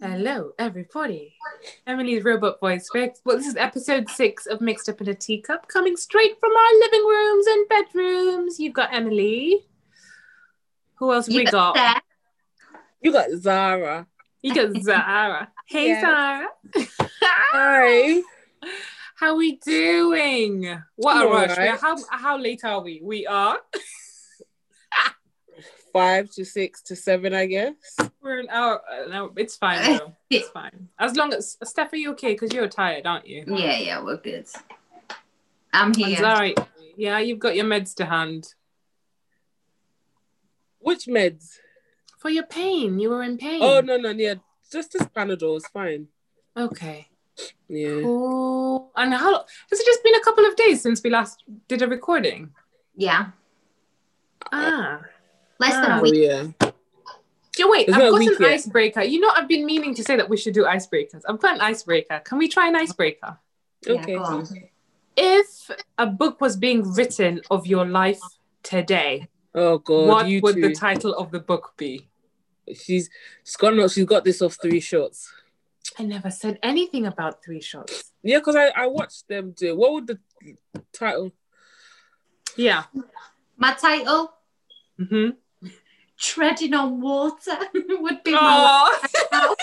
Hello, everybody. Emily's robot voice. Well, this is episode six of Mixed Up in a Teacup, coming straight from our living rooms and bedrooms. You've got Emily. Who else You we got got? You got Zara. You got Zara. Hey, Yeah. Zara. Hi. How are we doing? What a I'm rush. alright. We're- How, how late are we? We are. Five to six to seven, I guess. We're an hour. uh, No, it's fine though. It's fine. As long as Steph, are you okay? Because you're tired, aren't you? Yeah, yeah, we're good. I'm And here. Zara, yeah, you've got your meds to hand. Which meds? For your pain, you were in pain. Oh no, no, yeah. Just this Panadol is fine. Okay. Yeah. Cool. And how has it just been a couple of days since we last did a recording? Yeah, Ah. Less than Ah. a Oh week. yeah. Yeah, wait, It's I've got an yet. icebreaker. You know, I've been meaning to say that we should do icebreakers. I've got an icebreaker. Can we try an icebreaker? Yeah, Okay. go. If a book was being written of your life today, Oh god, what you would two. the title of the book be? she's she's got no, she's got this off three shots. I never said anything about three shots. Yeah, because I I watched them do. What would the title? Yeah. My title, Mm-hmm. Treading on Water, would be my Oh.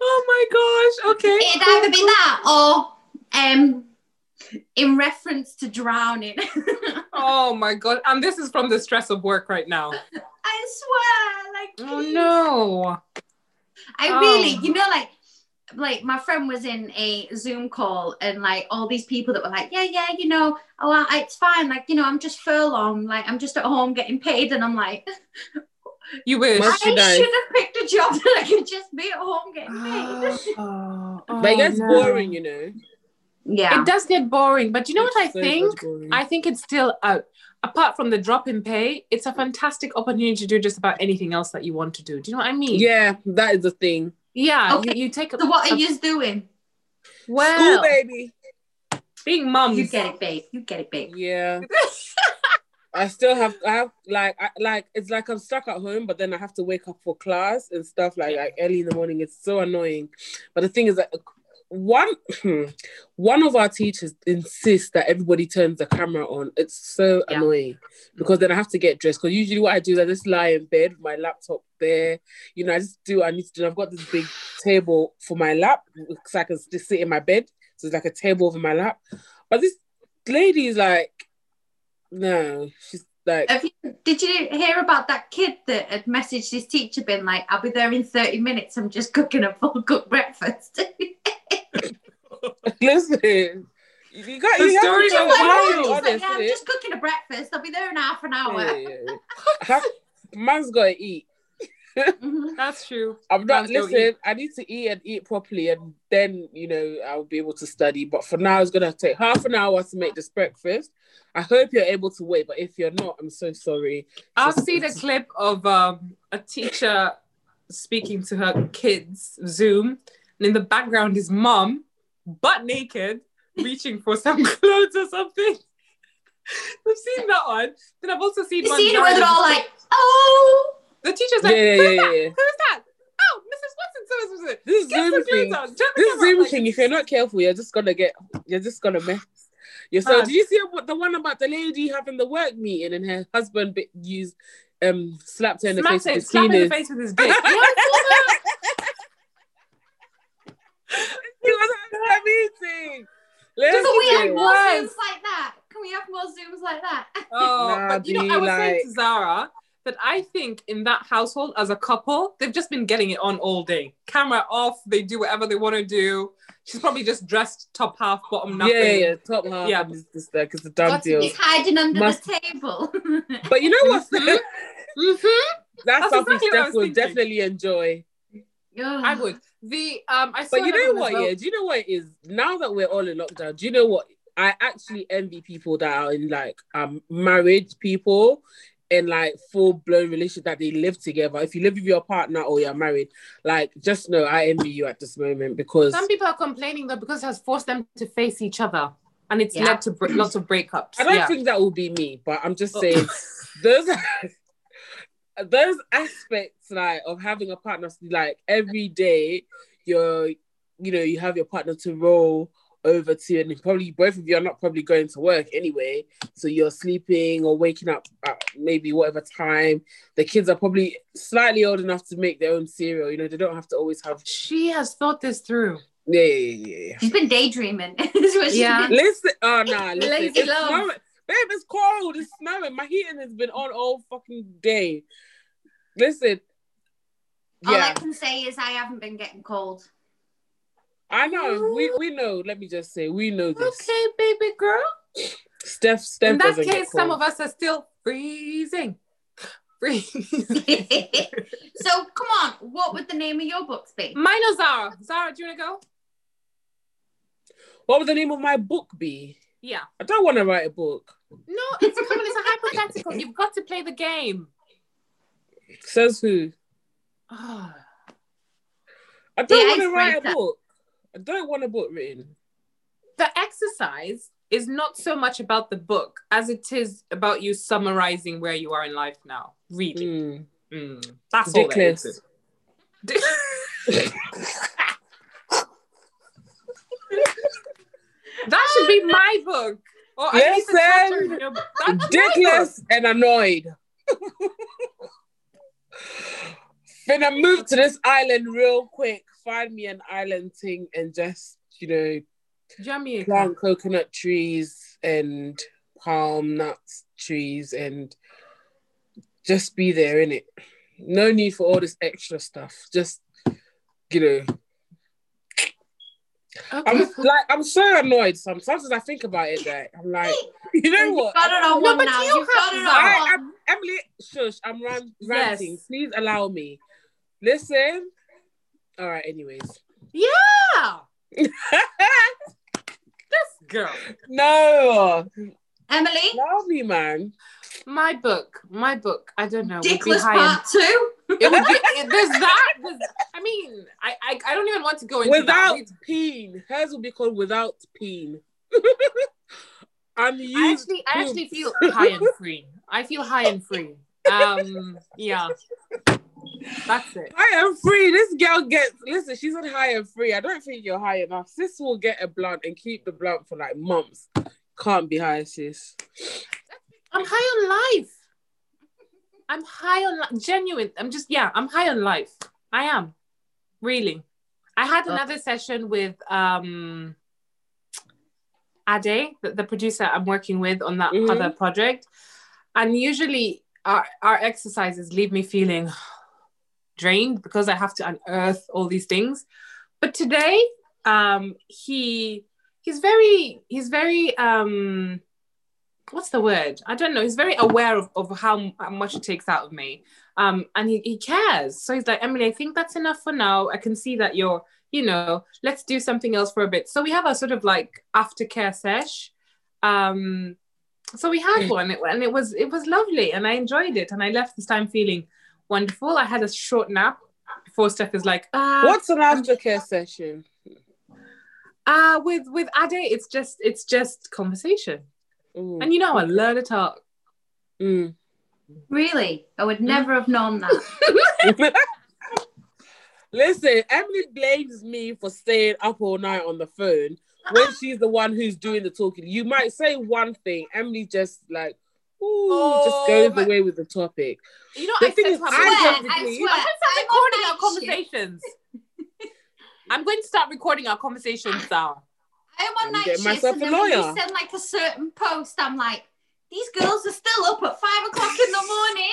oh my gosh. Okay. It'd either be that or um, in reference to drowning. Oh my god. And this is from the stress of work right now. I swear, like Oh no. I Oh. really, you know, like like my friend was in a Zoom call and like all these people that were like, yeah, yeah, you know, oh, I, it's fine. Like, you know, I'm just furlong. Like, I'm just at home getting paid. And I'm like, You wish. I she should died. have picked a job that I could just be at home getting paid. Oh, oh, but it gets no. boring, you know. yeah. It does get boring, but you know what I so think? I think it's still out. Apart from the drop in pay, it's a fantastic opportunity to do just about anything else that you want to do. Do you know what I mean? yeah, that is the thing. Yeah. Okay. You, you take a, So what a- are you doing? well, School baby. being mums. You get it, babe. You get it, babe. Yeah. I still have I have like I, like it's like I'm stuck at home, but then I have to wake up for class and stuff like, like early in the morning. It's so annoying. But the thing is that one hmm, one of our teachers insists that everybody turns the camera on. It's so Yeah. annoying because then I have to get dressed. Because usually what I do is I just lie in bed with my laptop there. You know, I just do what I need to do. I've got this big table for my lap so I can just sit in my bed. So it's like a table over my lap. But this lady is like, no, she's like, Have you, did you hear about that kid that had messaged his teacher, been like, I'll be there in 30 minutes. I'm just cooking a full cooked breakfast. listen, you got The you have stories to are be wild. Like, honest, yeah, I'm just cooking a breakfast. I'll be there in half an hour. Yeah, yeah, yeah. Man's gotta eat. Mhm. That's true. I'm not Man's listen. I need to eat and eat properly, and then you know I'll be able to study. But for now, it's gonna take half an hour to make this breakfast. I hope you're able to wait, but if you're not, I'm so sorry. I've Just- seen a clip of um, a teacher speaking to her kids Zoom, and in the background is mom, butt naked, reaching for some clothes or something. I've seen that one. Then I've also seen You one. see it where where they're all like, oh. the teacher's like, yeah, "Who's yeah, that? yeah. Who's that? Oh, Mrs. Watson, so so so. This Get Zoom some thing, clothes on. The this camera Zoom thing. If you're not careful, you're just gonna get. You're just gonna mess yourself. Mad. Did you see the one about the lady having the work meeting and her husband used um slapped her in the Smacked face with it, his slap in the penis? face with his dick. Yeah, I saw that. He was at a meeting. Can we have more was. Zooms like that? Can we have more Zooms like that? Oh, Nah, but you know, B, I was saying to Zara that I think in that household, as a couple, they've just been getting it on all day. Camera off, they do whatever they want to do. She's probably just dressed top half, bottom nothing. Yeah, yeah, top half. Yeah. Yeah, it's just like it's a done Got deal. be hiding under Must- the table. But you know what? Mhm. Mm-hmm. That's, That's something exactly Steph was will definitely enjoy. I would. The um, I But you know what? well. Yeah, do you know what it is? Now that we're all in lockdown, do you know what? I actually envy people that are in like um married people in like full blown relationship that they live together. If you live with your partner or you're married, like just know I envy you at this moment because Some people are complaining though because it has forced them to face each other, and it's Yeah. led to lots of breakups. I don't yeah. think that will be me, but I'm just Oh. saying those those aspects like of having a partner, like every day, you're you know you have your partner to roll over to, and probably both of you are not probably going to work anyway. So you're sleeping or waking up at maybe whatever time. The kids are probably slightly old enough to make their own cereal. You know, they don't have to always have. She has thought this through. Yeah, yeah, yeah. yeah. She's been daydreaming. Is what she's Yeah. been- Listen, oh nah, listen. Lazy love. Snowing. Babe, it's cold. It's snowing. My heating has been on all fucking day. Listen. All I can say is I haven't been getting cold. I know. We we know. Let me just say, we know this. Okay, baby girl. Steph, Steph In that doesn't get case, some of us are still freezing. Freezing. so come on, what would the name of your books be? Mine or Zara? Zara, do you want to go? What would the name of my book be? Yeah. I don't want to write a book. No, it's come on, it's a hypothetical. You've got to play the game. Says who? Ah. I don't want to write a book. I don't want a book written. the exercise is not so much about the book as it is about you summarizing where you are in life now. Really. Mm. Mm. That's all that Dickless. is. That should be my book. Or at least it's Listen. not your- you know, that's my book. Dickless and annoyed. Finna move to this island real quick. Find me an island thing and just, you know, Jamaica. plant coconut trees and palm nuts trees and just be there in it. No need for all this extra stuff. Just you know, I'm like I'm so annoyed. Sometimes as I think about it, that I'm like, you know You've what? got it on No, one but now. you You've got it on I, one. I'm, Emily, shush, I'm ran, Yes. ranting. Please allow me. Listen. All right. Anyways, Yeah. This girl. no, Emily, allow me, man. My book. My book. I don't know. would be Dickless high Part Two. It would be, it- there's that. There's, I mean, I, I I don't even want to go into Without that. peen, hers will be called without peen. I Unused. actually, I actually feel high and free. I feel high and free. Um, yeah, that's it. High and free. This girl gets listen. She's on high and free. I don't think you're high enough. Sis will get a blunt and keep the blunt for like months. Can't be high, sis. I'm high on life. I'm high on li- genuine. I'm just yeah. I'm high on life. I am really. I had Uh, another session with um Ade, the, the producer I'm working with on that Mhm. other project, and usually our our exercises leave me feeling drained because I have to unearth all these things. But today, um, he he's very he's very um what's the word? I don't know. He's very aware of, of how, how much it takes out of me. Um, and he, he cares. So he's like, Emily, I think that's enough for now. I can see that you're, you know, let's do something else for a bit. So we have a sort of like aftercare sesh. Um, so we had one and it was it was lovely and I enjoyed it. And I left this time feeling wonderful. I had a short nap before Steph is like, uh, What's an aftercare session? Uh with with Ade, it's just it's just conversation. Mm. And you know I learn to talk. Mm. Really? I would never have known that. Listen, Emily blames me for staying up all night on the phone when she's the one who's doing the talking. You might say one thing, Emily just like, ooh, Oh, just goes my- away with the topic. You know, The I thing said is, to her, I swear, don't I swear. I'm recording our conversations. I'm going to start recording our conversations, Sarah. I am I'm on night getting shifts, myself and a then when you send like a certain post, I'm like, these girls are still up at five o'clock in the morning.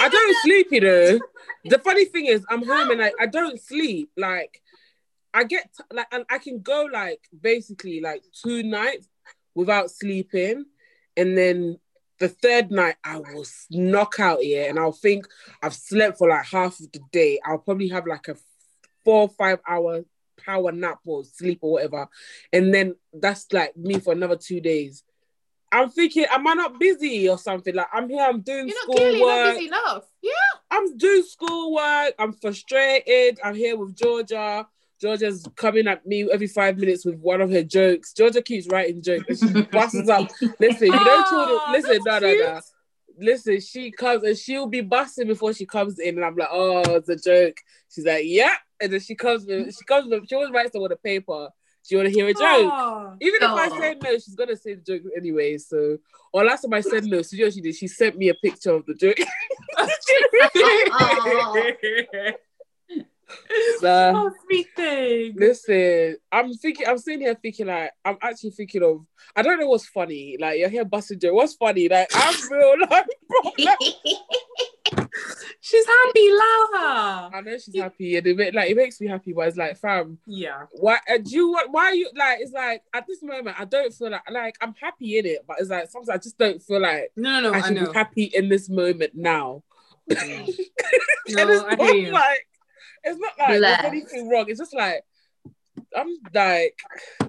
I don't sleep, you know. The funny thing is, I'm home and I, I don't sleep. Like, I get t- like, and I can go like basically like two nights without sleeping, and then the third night I will knock out here, and I'll think I've slept for like half of the day. I'll probably have like a four or five hour power nap or sleep or whatever, and then that's like me for another two days. I'm thinking, am I not busy or something? Like I'm here, I'm doing You're not school work. busy enough. Yeah. I'm doing school work. I'm frustrated. I'm here with Georgia. Georgia's coming at me every five minutes with one of her jokes. Georgia keeps writing jokes she busts up. Listen, you children. Aw, ah, Listen, no, no, no. listen, she comes and she'll be busting before she comes in, and I'm like, oh, it's a joke. She's like, yeah, and then she comes with, she comes with, she always writes on with a paper. She want to hear a joke. Oh. Even if I say no, she's gonna say the joke anyway. So, or last time I said no, so you know she did? She sent me a picture of the joke. So, oh, sweet thing. listen, I'm thinking, I'm sitting here thinking like, I'm actually thinking of, I don't know what's funny. Like you're here busting joke. What's funny? Like I'm real, like, bro, like, She's happy. Her. I know she's happy, and it like it makes me happy. But it's like, fam, Yeah. why? Uh, do you want? Why are you like? It's like at this moment, I don't feel like like I'm happy in it, but it's like sometimes I just don't feel like No, no, no. I I, should know. be happy in this moment now. No, and I hear you. like it's not like Bless. there's anything wrong. It's just like I'm like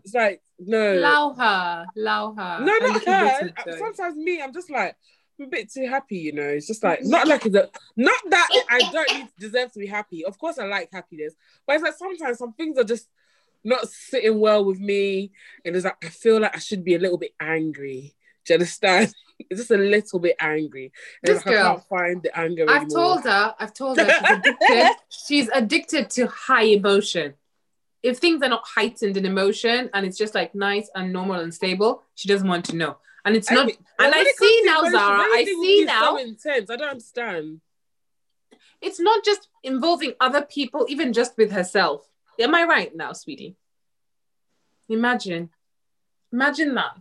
it's like no, Allow her. Allow her. no, not her. bit of joy. Sometimes me, I'm just like I'm a bit too happy. You know, it's just like mm-hmm. not like a, not that I don't need deserve to be happy. Of course, I like happiness, but it's like sometimes some things are just not sitting well with me, and it's like I feel like I should be a little bit angry. Do you understand? It's just a little bit angry. And This like I girl, can't find the anger I've anymore. told her, I've told her she's addicted. she's addicted to high emotion. If things are not heightened in emotion and it's just like nice and normal and stable, she doesn't want to know. And it's not, Every- and I see now, emotions, Zara, I see now, So intense. I don't understand. it's not just involving other people, even just with herself. Am I right now, sweetie? Imagine. Imagine that.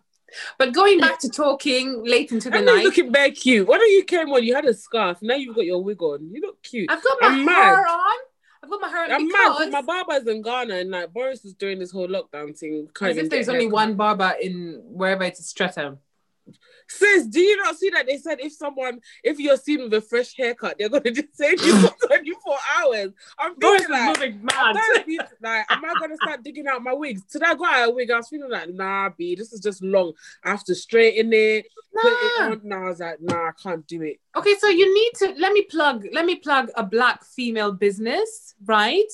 But going back to talking late into the you're night, looking very cute. Why don't you came on? You had a scarf. Now you've got your wig on. You look cute. I've got my I'm hair mad. on. I've got my hair on I'm because because my barber's in Ghana and like Boris is doing this whole lockdown thing. As if there's only one barber in wherever it is Streatham. Sis, do you not see that they said if someone, if you're seen with a fresh haircut, they're gonna detain you for 24 hours. I'm thinking like, moving mad. to be like, am I gonna start digging out my wigs? Today I got out a wig, I was feeling like, nah, B, this is just long. I have to straighten it, put it on. Nah, I was like, nah, I can't do it. Okay, so you need to let me plug let me plug a black female business, right?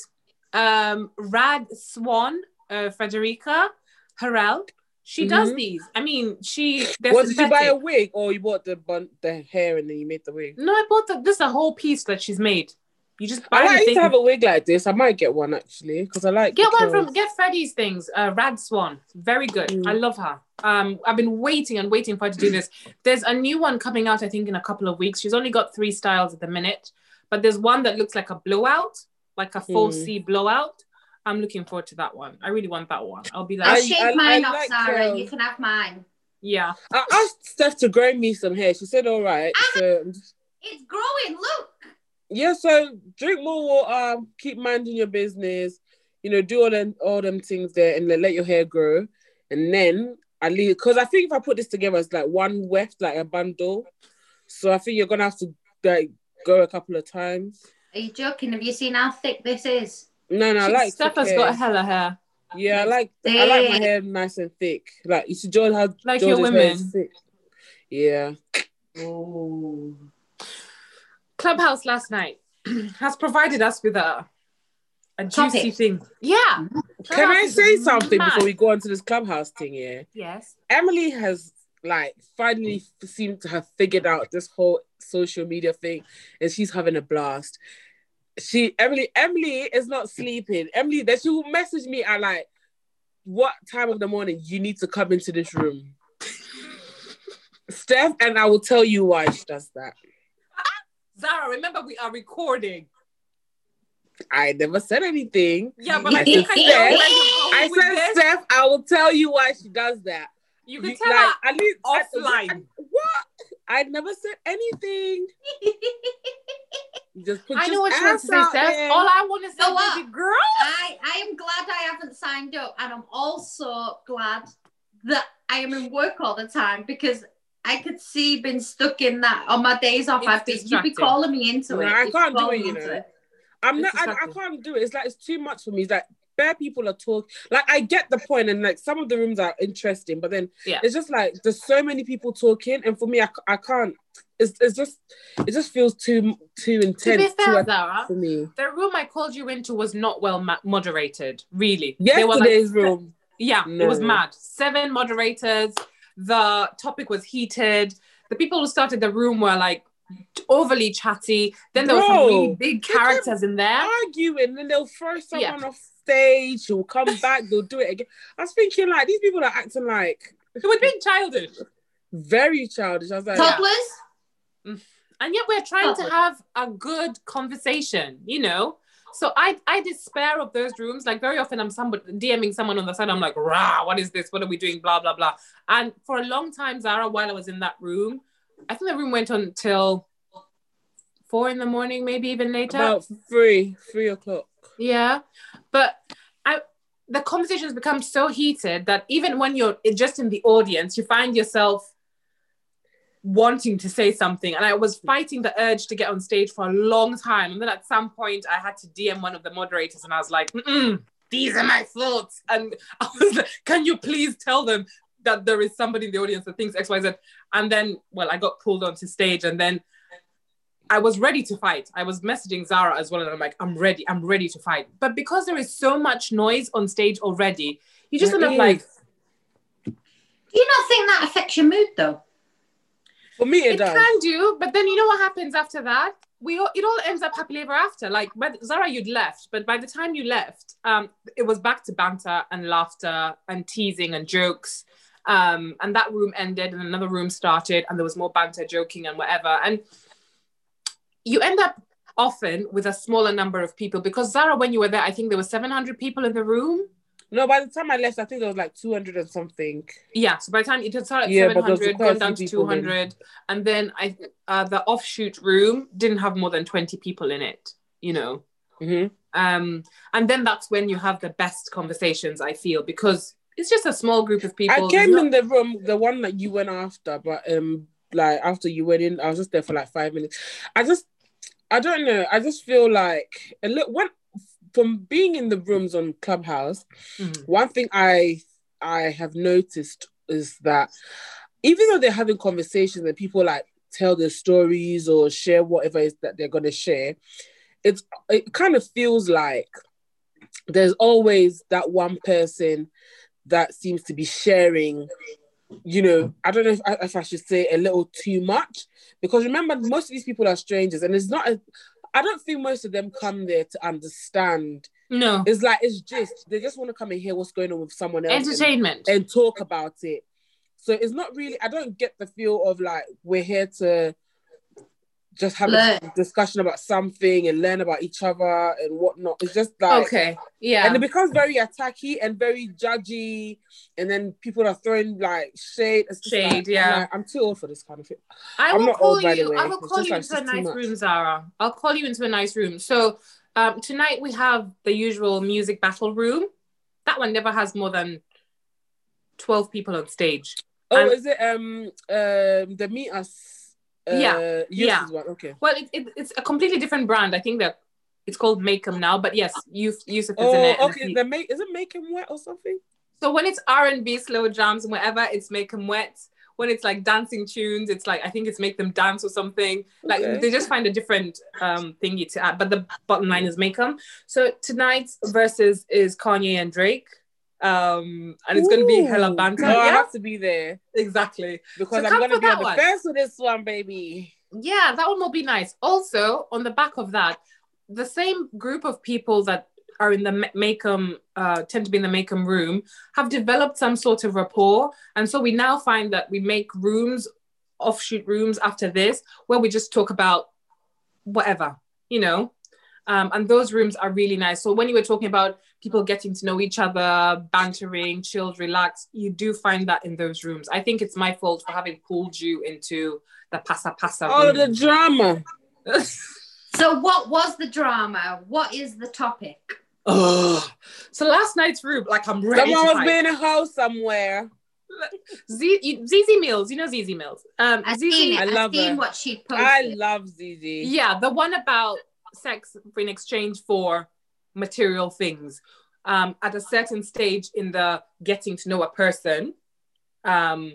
Um Rad Swan, uh, Frederica Harrell. She does Mhm. these. I mean, she What did you buy a wig or you bought the bun the hair and then you made the wig? No, I bought the, this is a whole piece that she's made. You just buy I like to have a wig like this. I might get one actually because I like Get one from get Freddie's things. Uh, Rad Swan, very good. Mm. I love her. Um, I've been waiting and waiting for her to do this. There's a new one coming out, I think, in a couple of weeks. She's only got three styles at the minute, but there's one that looks like a blowout, like a full Mm. C blowout. I'm looking forward to that one. I really want that one. I'll be like, I'll I- shave I- mine I off, like Sarah. curls. You um, can have mine. yeah. I asked Steph to grow me some hair. She said all right. Ah, so It's growing. Look. yeah, so drink more water, um, keep minding your business, you know, do all them all them things there and then let your hair grow. And then I leave because I think if I put this together, it's like one weft, like a bundle. So I think you're gonna have to like go a couple of times. Are you joking? Have you seen how thick this is? No, no, I like Steph has got hella hair. Yeah, I like I like my hair nice and thick. Like you should George how Like George's your women. thick. Yeah. Oh. Clubhouse last night has provided us with a a juicy Topic. thing. Yeah. Can I say something mad. before we go on to this clubhouse thing? Yeah. Yes. Emily has like finally seemed to have figured out this whole social media thing, and she's having a blast. She Emily Emily is not sleeping. Emily that she will message me at like what time of the morning you need to come into this room. Steph, and I will tell you why she does that. Zara, remember we are recording. I never said anything. Yeah, but I I think said I know Steph. I said. Steph, I will tell you why she does that. You can You- tell like, her at least offline. I- what? I never said anything. You just put I know what you want ass to say, out Steph. there. All I want to say, Know what? girl. I, I am glad I haven't signed up, and I'm also glad that I am in work all the time because I could see being stuck in that on my days off. I'd be you'd be calling me into No, it. I can't do it, you know. it. I'm It's not. I, I can't do it. It's like it's too much for me. It's like bare people are talking. Like I get the point, and like some of the rooms are interesting, but then Yeah. it's just like there's so many people talking, and for me, I, I can't. It's, it's just it just feels too too To intense be fair, too Zara, for me. the room I called you into was not well ma- moderated. Really, were like- room. Yeah, it was mad. Seven moderators. The topic was heated. the people who started the room were like overly chatty. Then there were some really big characters in there. arguing, then they'll throw someone Yeah. off stage. Who'll come back. They'll do it again. I was thinking like these people are acting like They were being childish. very childish. I was like, Yeah. Mm. And yet we're trying to have a good conversation you know so i i despair of those rooms like very often i'm somebody dming someone on the side i'm like rah what is this what are we doing blah blah blah and for a long time zara while i was in that room i think the room went on till four in the morning maybe even later about three, three o'clock. Yeah. But i the conversations become so heated that even when you're just in the audience you find yourself wanting to say something. And i was fighting the urge to get on stage for a long time. And then at some point i had to dm one of the moderators and i was like these are my thoughts. And i was like can you please tell them that there is somebody in the audience that thinks xyz and then well i got pulled onto stage and then I was ready to fight. I was messaging Zara as well, and I'm like, I'm ready, I'm ready to fight. But because there is so much noise on stage already, you just There end up like. Do you not think that affects your mood though? For me, it, it does. can do, but then you know what happens after that? We all, it all ends up happily ever after. Like by the- Zara, you'd left, but by the time you left, um, it was back to banter and laughter and teasing and jokes. Um, and that room ended, and another room started, and there was more banter, joking, and whatever. And you end up often with a smaller number of people because Zara, when you were there, I think there were 700 people in the room. No, by the time I left, I think there was like two hundred and something. Yeah, so by the time it had started at Yeah, but there was 700, quite gone down to people in. 200, and then I uh, the offshoot room didn't have more than 20 people in it, you know. hmm Um, and then that's when you have the best conversations, I feel, because it's just a small group of people. I came Not- in the room, the one that you went after, but um, like after you went in, I was just there for like five minutes. I just, I don't know. I just feel like a little when from being in the rooms on Clubhouse. Mhm. One thing I I have noticed is that even though they're having conversations and people like tell their stories or share whatever it is that they're gonna share, it's it kind of feels like there's always that one person that seems to be sharing you know i don't know if I, if I should say a little too much because remember most of these people are strangers and it's not a, i don't think most of them come there to understand No, it's like it's just they just want to come and hear what's going on with someone else and, entertainment. and talk about it. So it's not really. I don't get the feel of like we're here to just have Learn. a discussion about something and learn about each other and whatnot. It's just like okay, yeah. and it becomes very attacky and very judgy, and then people are throwing like shade. Shade, like, I'm yeah. like, I'm too old for this kind of thing. I I'm will call old, you. I will It's call you like into a nice room, Zara. I'll call you into a nice room. So um, tonight we have the usual music battle room. That one never has more than twelve people on stage. Oh, And- is it um um the meet us? Uh, Yeah, yeah. One. Okay. Well, it, it, it's a completely different brand. I think that it's called Make 'em now. But yes, Yusuf is in it. Oh, and okay. The make is it make him wet or something? So when it's R and B, slow jams, and whatever, it's Make 'em wet. When it's like dancing tunes, it's like I think it's Make them dance or something. Like Okay. they just find a different um thingy to add. But the bottom line is Make 'em. So tonight's versus is Kanye and Drake. Um, and it's gonna be hella Ooh. banter. Oh, I have to be there exactly. because So I'm gonna be on that the one. fence with this one, baby. Yeah, that one will be nice. Also, on the back of that, the same group of people that are in the make Makem, uh, tend to be in the Makem room, have developed some sort of rapport. And so we now find that we make rooms, offshoot rooms after this, where we just talk about whatever, you know. Um, and those rooms are really nice. So when you were talking about people getting to know each other, bantering, chilled, relaxed, you do find that in those rooms. I think it's my fault for having pulled you into the pasa pasa All of room. the drama. So what was the drama? What is the topic? Ugh. So last night's room, like I'm ready Someone to was being a house somewhere. Z- you- Zizi Mills, you know Zizi Mills. Um, I've Zizi, seen it. I I've love seen her. what she posted. I love Zizi. yeah, the one about sex in exchange for material things. Um, at a certain stage in the getting to know a person, um,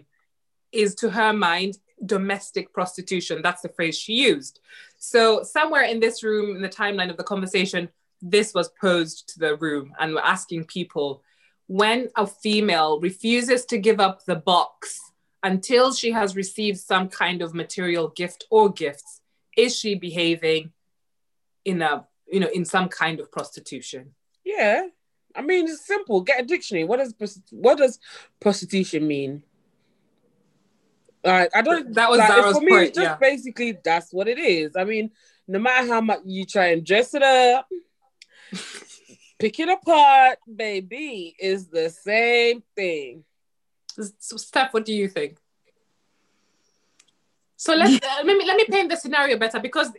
is to her mind domestic prostitution. That's the phrase she used. So somewhere in this room, in the timeline of the conversation, this was posed to the room, and we're asking people when a female refuses to give up the box until she has received some kind of material gift or gifts, is she behaving in a you know in some kind of prostitution? Yeah. I mean, it's simple. Get a dictionary. What does what does prostitution mean? Like, I don't. That was like, Zara's for me. point, it's just yeah. basically that's what it is. I mean, no matter how much you try and dress it up, pick it apart, baby, is the same thing. So, Steph, what do you think? So let's uh, let me let me paint the scenario better because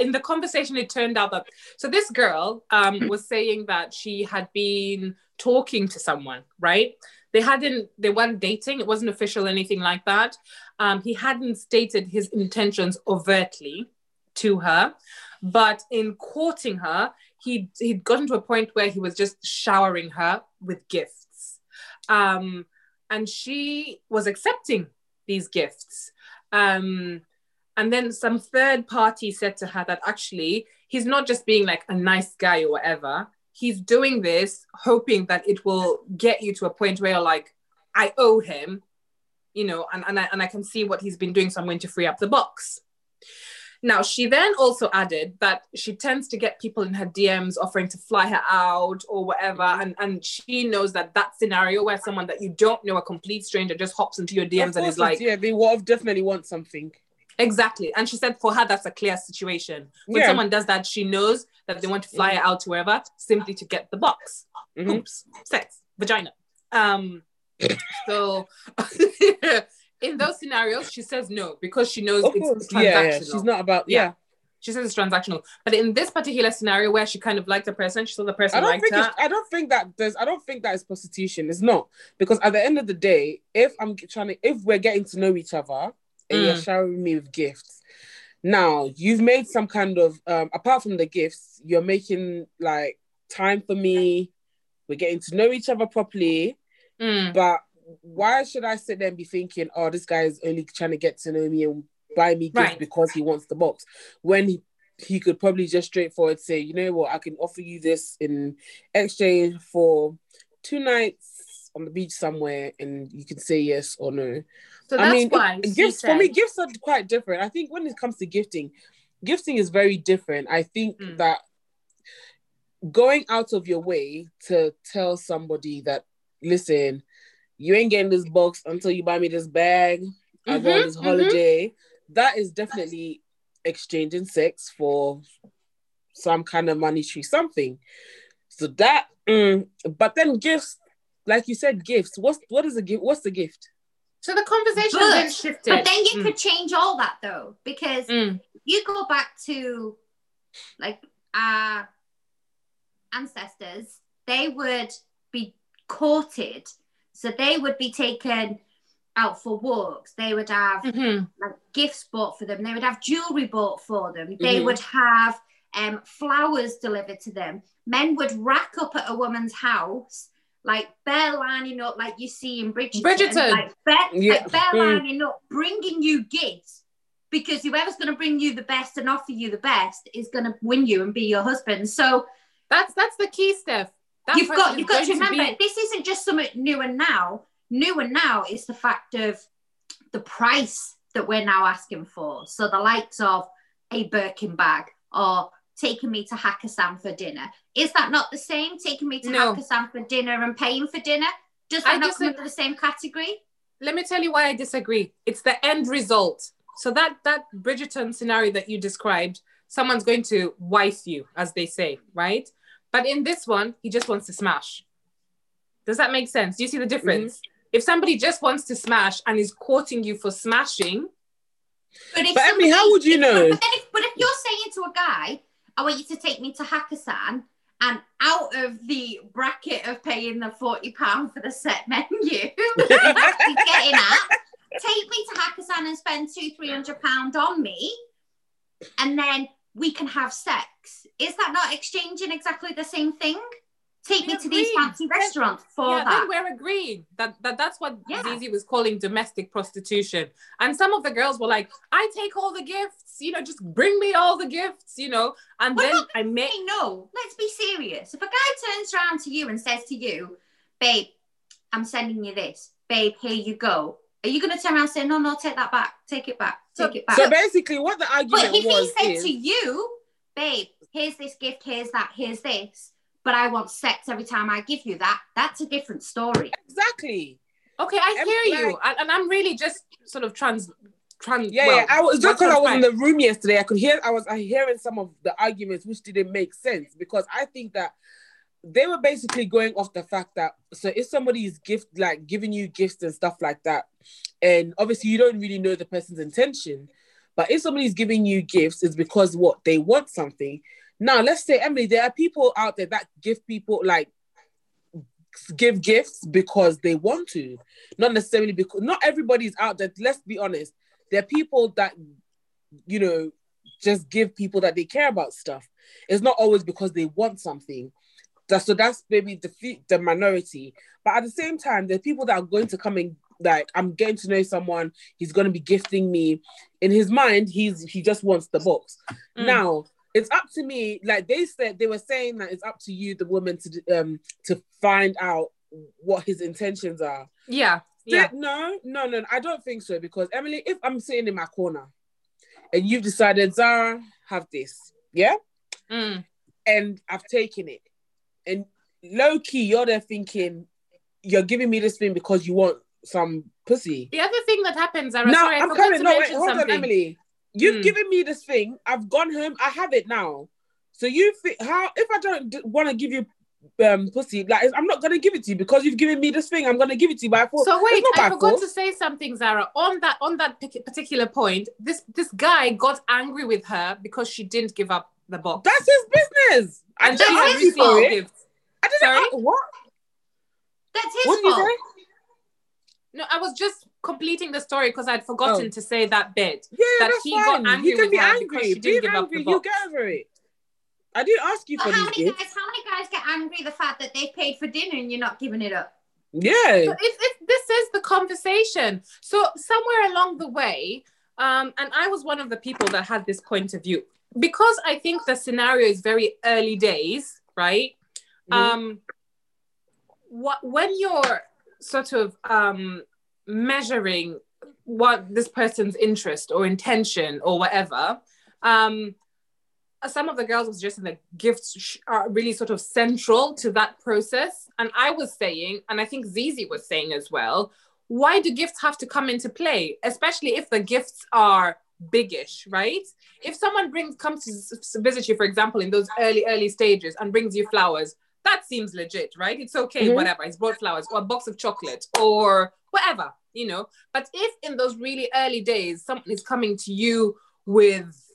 in the conversation it turned out that so this girl um, was saying that she had been talking to someone, right? They hadn't they weren't dating, it wasn't official anything like that. Um, he hadn't stated his intentions overtly to her, but in courting her, he he'd gotten to a point where he was just showering her with gifts. Um, and she was accepting these gifts. Um, and then some third party said to her that actually he's not just being like a nice guy or whatever. He's doing this hoping that it will get you to a point where you're like, I owe him, you know, and, and, I, and I can see what he's been doing, so I'm going to free up the box. Now, she then also added that she tends to get people in her DMs offering to fly her out or whatever. And, and she knows that that scenario where someone that you don't know, a complete stranger, just hops into your DMs and is like, yeah, they will definitely want something. Exactly. And she said for her, that's a clear situation. When Yeah. someone does that, she knows that they want to fly out to wherever simply to get the box. Mhm. Oops, sex, vagina. Um, so in those scenarios, she says no because she knows Of it's, course, it's yeah, transactional. yeah. She's not about Yeah. yeah. She says it's transactional. But in this particular scenario where she kind of liked the person, she saw the person I don't liked think her. I don't think that there's I don't think that is prostitution. It's not because at the end of the day, if I'm trying to if we're getting to know each other and you're Mm. showering me with gifts, now you've made some kind of um apart from the gifts, you're making like time for me. We're getting to know each other properly, Mm. but why should I sit there and be thinking, oh, this guy is only trying to get to know me and buy me gifts Right. because he wants the box when he he could probably just straightforward say, you know what, I can offer you this in exchange for two nights on the beach somewhere, and you can say yes or no. So I that's mean, why gifts for me, gifts are quite different. I think when it comes to gifting, gifting is very different. I think Mm. that going out of your way to tell somebody that, listen, you ain't getting this box until you buy me this bag. I go on Mhm, this mhm. holiday. That is definitely exchanging sex for some kind of monetary something. So that, mm, but then gifts, like you said, gifts. What's what is a gift? What's the gift? So the conversation But- then shifted. But then you Mm. could change all that though, because Mm. you go back to like our ancestors, they would be courted. So they would be taken out for walks. They would have Mhm. like gifts bought for them. They would have jewelry bought for them. They Mhm. would have um, flowers delivered to them. Men would rack up at a woman's house, like bare lining up, like you see in Bridgerton. Bridgerton. Like bare, Yeah. like Mm. lining up, bringing you gifts. Because whoever's going to bring you the best and offer you the best is going to win you and be your husband. So That's that's the key, Steph. That you've got you've got to remember be- this isn't just something new and now. New and now is the fact of the price that we're now asking for. So the likes of a Birkin bag or taking me to Hakkasan for dinner. Is that not the same? Taking me to No. Hakkasan for dinner and paying for dinner? Does that I not come disagree. under the same category? let me tell you why I disagree. It's the end result. So that that Bridgerton scenario that you described, someone's going to wife you, as they say, right? But in this one, he just wants to smash. Does that make sense? Do you see the difference? Mm-hmm. If somebody just wants to smash and is courting you for smashing, But if But Emily, somebody- how would you know? But, if, but if you're saying to a guy, I want you to take me to Hakkasan, and out of the bracket of paying the forty pound for the set menu, getting at, take me to Hakkasan and spend two three hundred pound on me, and then we can have sex. Is that not exchanging exactly the same thing? Take We me to these fancy restaurants for yeah, that. then we're agreeing that, that that's what Yeah. Zizi was calling domestic prostitution. And some of the girls were like, I take all the gifts, you know, just bring me all the gifts, you know. And What then I may no, let's be serious. If a guy turns around to you and says to you, babe, I'm sending you this, babe, here you go. Are you going to turn around and say, no, no, take that back, take it back, So- take it back? So basically, what the argument but if he was said is, to you, babe, here's this gift, here's that, here's this, but I want sex every time I give you that, that's a different story. exactly. Okay, I hear you, and, and I'm really just sort of trans, trans. Yeah, well, yeah. I was just because I was in the room yesterday. I could hear. I was hearing some of the arguments which didn't make sense because I think that they were basically going off the fact that so if somebody is gift like giving you gifts and stuff like that, and obviously you don't really know the person's intention, but if somebody's giving you gifts, it's because what they want something. Now let's say Emily, there are people out there that give people like give gifts because they want to, not necessarily because not everybody's out there. Let's be honest. There are people that you know just give people that they care about stuff. It's not always because they want something. That, so that's maybe the the minority. But at the same time, there are people that are going to come in like I'm getting to know someone. He's going to be gifting me. In his mind, he's he just wants the box. Mm. Now it's up to me. Like they said, they were saying that it's up to you, the woman, to um to find out what his intentions are. Yeah, Yeah. No, no, no, I don't think so. Because Emily, if I'm sitting in my corner and you've decided, Zara, have this, yeah, Mm. and I've taken it, and low key, you're there thinking you're giving me this thing because you want some pussy. The other thing that happens, Zara, no, sorry, I'm coming. to No, wait, hold on. Emily. You've Hmm. given me this thing. I've gone home. I have it now. So you think how if I don't d- want to give you um pussy, like I'm not gonna give it to you because you've given me this thing. I'm gonna give it to you. But I thought So wait, I forgot fault. to say something, Zara. On that on that particular point, this this guy got angry with her because she didn't give up the box, That's his business. I and didn't she that's ask had for received it. gifts. I didn't Sorry? ask what? That's his What fault. No, I was just completing the story because I'd forgotten Oh. to say that bit. Yeah, That that's he got fine. angry you can with be her because angry. she didn't Be give up the angry. You get over it. I didn't ask you But for how these many gifts. guys? How many guys get angry the fact that they paid for dinner and you're not giving it up? Yeah. So it, it, this is the conversation. So somewhere along the way, um, and I was one of the people that had this point of view because I think the scenario is very early days, right? Mhm. Um, what when you're sort of um, measuring what this person's interest or intention or whatever, um, some of the girls was just in the gifts are really sort of central to that process. And I was saying, and I think Zizi was saying as well, why do gifts have to come into play, especially if the gifts are biggish, right? If someone brings comes to visit you, for example, in those early early stages and brings you flowers, that seems legit, right? It's okay, Mhm. whatever. He's brought flowers or a box of chocolate or whatever, you know. But if in those really early days someone is coming to you with,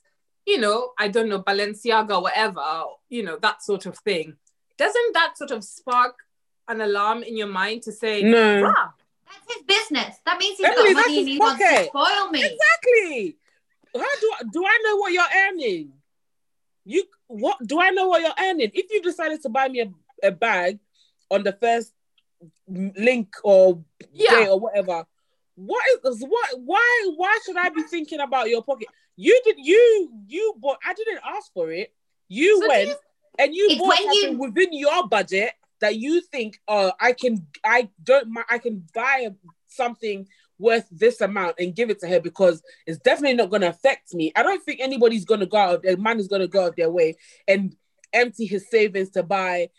you know, I don't know, Balenciaga, whatever, you know, that sort of thing, doesn't that sort of spark an alarm in your mind to say, No. "Rah, That's his business. That means he's Emily, got that's money and his he wants to spoil me. Exactly. How do I, do I know what you're earning? You what do I know what you're earning? If you decided to buy me a, a bag on the first link or Yeah. day or whatever, what is what? Why why should I be thinking about your pocket? You did you you bought. I didn't ask for it. You So went you- and you bought when you- something within your budget that you think, oh, I can I don't I can buy something worth this amount and give it to her because it's definitely not going to affect me. I don't think anybody's going to go out, a man is going to go out their way and empty his savings to buy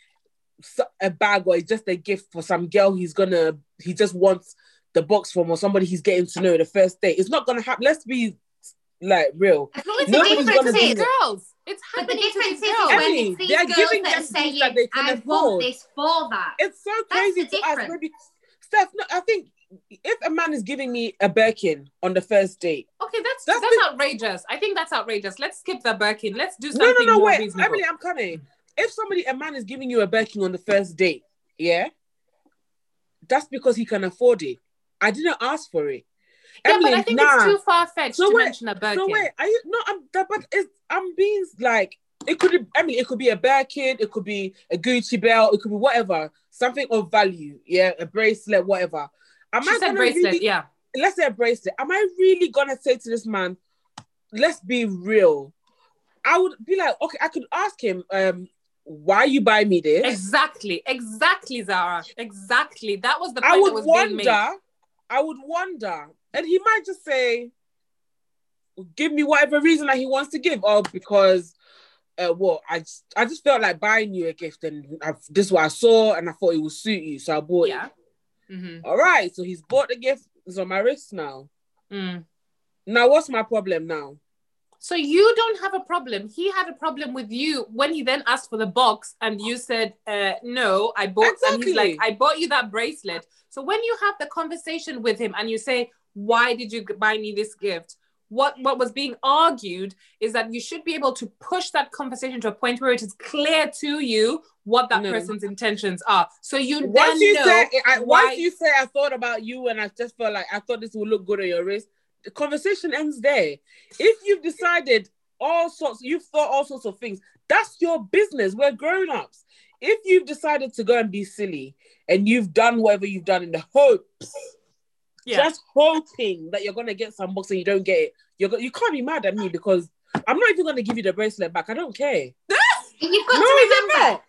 a bag or just a gift for some girl he's going to, he just wants the box from or somebody he's getting to know the first day. It's not going to happen. Let's be like real. I think it's the Nobody's the gonna difference is girls. It's But the happening to difference these is, girls. when Emily, it's these they're girls giving that them are things saying, that they can I afford. want this for that. It's so That's crazy the to us. difference. Maybe Steph, no, I think if a man is giving me a Birkin on the first date, Okay, that's That's that's, the- outrageous. I think that's outrageous. Let's skip the Birkin. Let's do no, something no, no, more wait, reasonable. Emily, I'm coming. If somebody, a man is giving you a Birkin on the first date, yeah, that's because he can afford it. I didn't ask for it. Yeah, Emily, but I think nah. it's too far fetched So to wait, mention a Birkin. So wait, are you no? I'm but it's I'm being like it could. be- I mean, it could be a Birkin, it could be a Gucci belt, it could be whatever, something of value. Yeah, a bracelet, whatever. Am she I said bracelet. really- Yeah. let's say a bracelet. Am I really gonna say to this man, let's be real? I would be like, okay, I could ask him, um, why you buy me this? Exactly. Exactly, Zara. Exactly. That was the point I would that was being made. wonder, I would wonder, and he might just say, "Give me whatever reason that he wants to give," or because, uh, well, I just, I just felt like buying you a gift, and I, this is what I saw, and I thought it would suit you, so I bought Yeah. it. Mm-hmm. All right, so he's bought the gift. It's on my wrist now. Mm. Now, what's my problem now? So you don't have a problem. He had a problem with you when he then asked for the box, and you said, uh, "No, I bought." And he's like, "I bought you that bracelet." So when you have the conversation with him and you say, "Why did you buy me this gift?" What what was being argued is that you should be able to push that conversation to a point where it is clear to you what that No. person's intentions are. So you Once then you say, I, why. once you say, I thought about you, and I just felt like I thought this would look good on your wrist. The conversation ends there. If you've decided all sorts, you've thought all sorts of things. That's your business. We're grown ups. If you've decided to go and be silly, and you've done whatever you've done in the hopes, yeah. just hoping that you're gonna get some box and you don't get it, you're go- you can't be mad at me because I'm not even gonna give you the bracelet back. I don't care. And you've got no, to remember.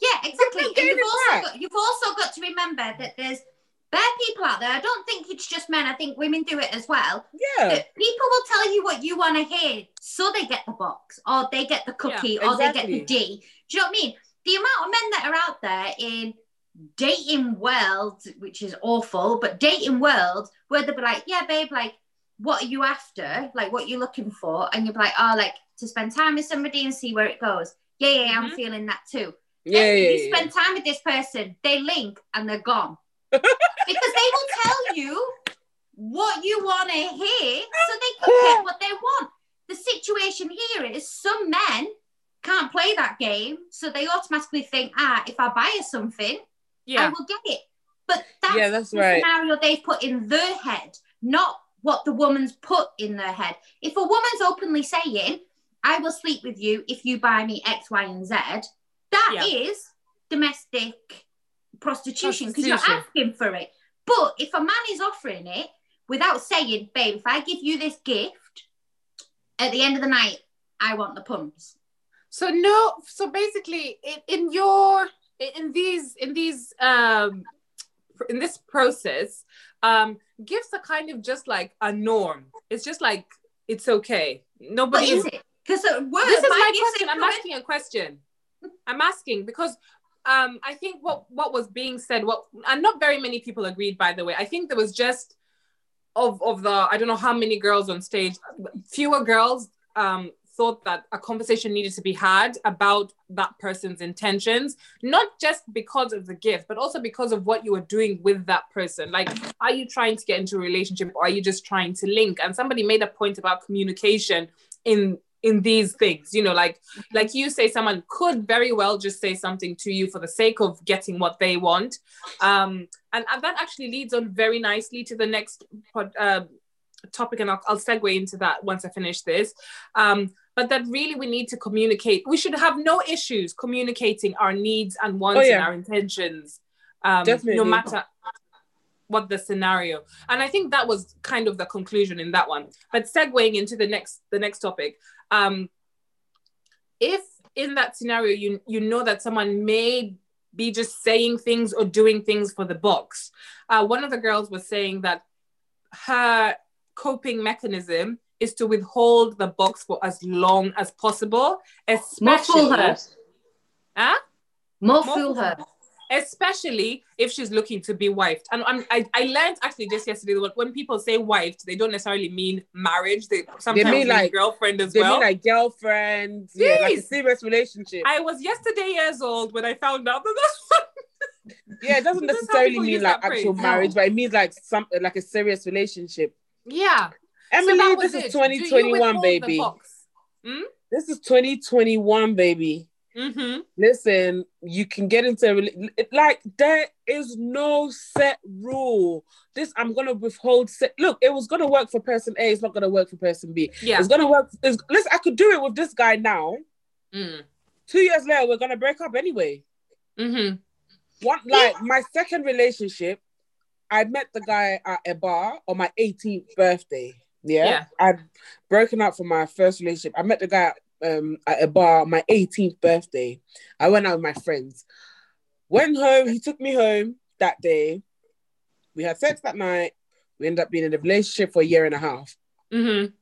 Yeah, exactly. And you've also, got, you've also got to remember that there's bare people out there. I don't think it's just men. I think women do it as well. Yeah. That people will tell you what you want to hear, so they get the box, or they get the cookie, Yeah, or they get the D. Do you know what I mean? The amount of men that are out there in dating world, which is awful, but dating world where they'll be like, "Yeah, babe, like, what are you after? Like, what you looking for?" And you'll be like, "Oh, like to spend time with somebody and see where it goes." Yeah, yeah, yeah, I'm feeling that too. Yeah, Then yeah, you yeah. spend time with this person, they link and they're gone. because they will tell you what you want to hear so they can get what they want. The situation here is some men can't play that game, so they automatically think, ah, if I buy her something, I will get it. But that's, Yeah, that's the right. scenario they've put in their head, not what the woman's put in their head. If a woman's openly saying, I will sleep with you if you buy me X, Y, and Z, that is Yeah. domestic prostitution because you're asking for it. But if a man is offering it without saying, babe, if I give you this gift, at the end of the night, I want the pumps. So no, so basically, in, in your in these in these um in this process, um, gifts are kind of just like a norm. It's just like it's okay. Nobody is it? Because This is my question. I'm asking a question. I'm asking because um, I think what what was being said, what and not very many people agreed. By the way, I think there was just of of the I don't know how many girls on stage, fewer girls um, thought that a conversation needed to be had about that person's intentions, not just because of the gift, but also because of what you were doing with that person. Like, are you trying to get into a relationship or are you just trying to link? And somebody made a point about communication in in these things you know like like you say someone could very well just say something to you for the sake of getting what they want um and, and that actually leads on very nicely to the next pod, uh, topic and I'll, I'll segue into that once i finish this um but that really we need to communicate. We should have no issues communicating our needs and wants Oh, yeah. and our intentions um no matter what the scenario. And i think that was kind of the conclusion in that one. But segueing into the next the next topic um if in that scenario you you know that someone may be just saying things or doing things for the box uh, one of the girls was saying that her coping mechanism is to withhold the box for as long as possible More fool especially her. Huh? More More fool her. especially if she's looking to be wifed. And I'm, I, I learned actually just yesterday that when people say wifed, they don't necessarily mean marriage. They sometimes mean mean, like- girlfriend as They well. They mean like girlfriends, yeah, like a serious relationship. I was yesterday years old when I found out that that's yeah, it doesn't This is how necessarily mean like actual marriage, but it means like some like a serious relationship. yeah. Emily, so this is Do you 2021, baby. box? This is 2021, baby. Mm-hmm. Listen, you can get into a like there is no set rule. This I'm gonna withhold. Set, look, it was gonna work for person A. It's not gonna work for person B. Yeah. It's gonna work. It's, listen, I could do it with this guy now. Mm. Two years later, we're gonna break up anyway. Mm-hmm. One like my second relationship, I met the guy at a bar on my 18th birthday. Yeah, Yeah. I'd broken up from my first relationship. I met the guy um at a bar on my 18th birthday. I went out with my friends. Went home. He took me home that day. We had sex that night. We ended up being in a relationship for a year and a half. Mhm.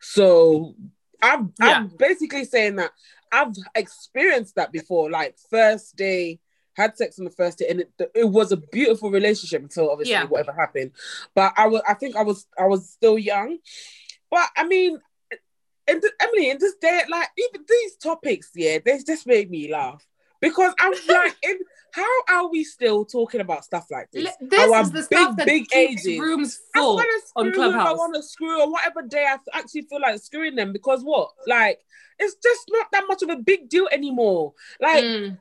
So I'm Yeah. I'm basically saying that I've experienced that before. Like first day, had sex on the first day, and it, it was a beautiful relationship until obviously Yeah. whatever happened. But I was I think I was I was still young. But I mean, Emily, in this day, like even these topics, yeah, they just made me laugh because I'm like, in, how are we still talking about stuff like this? Li- This Our is the big, stuff that big keeps ages. rooms full. on who I want to screw, or whatever day I actually feel like screwing them because what? Like, it's just not that much of a big deal anymore. Like, Mm.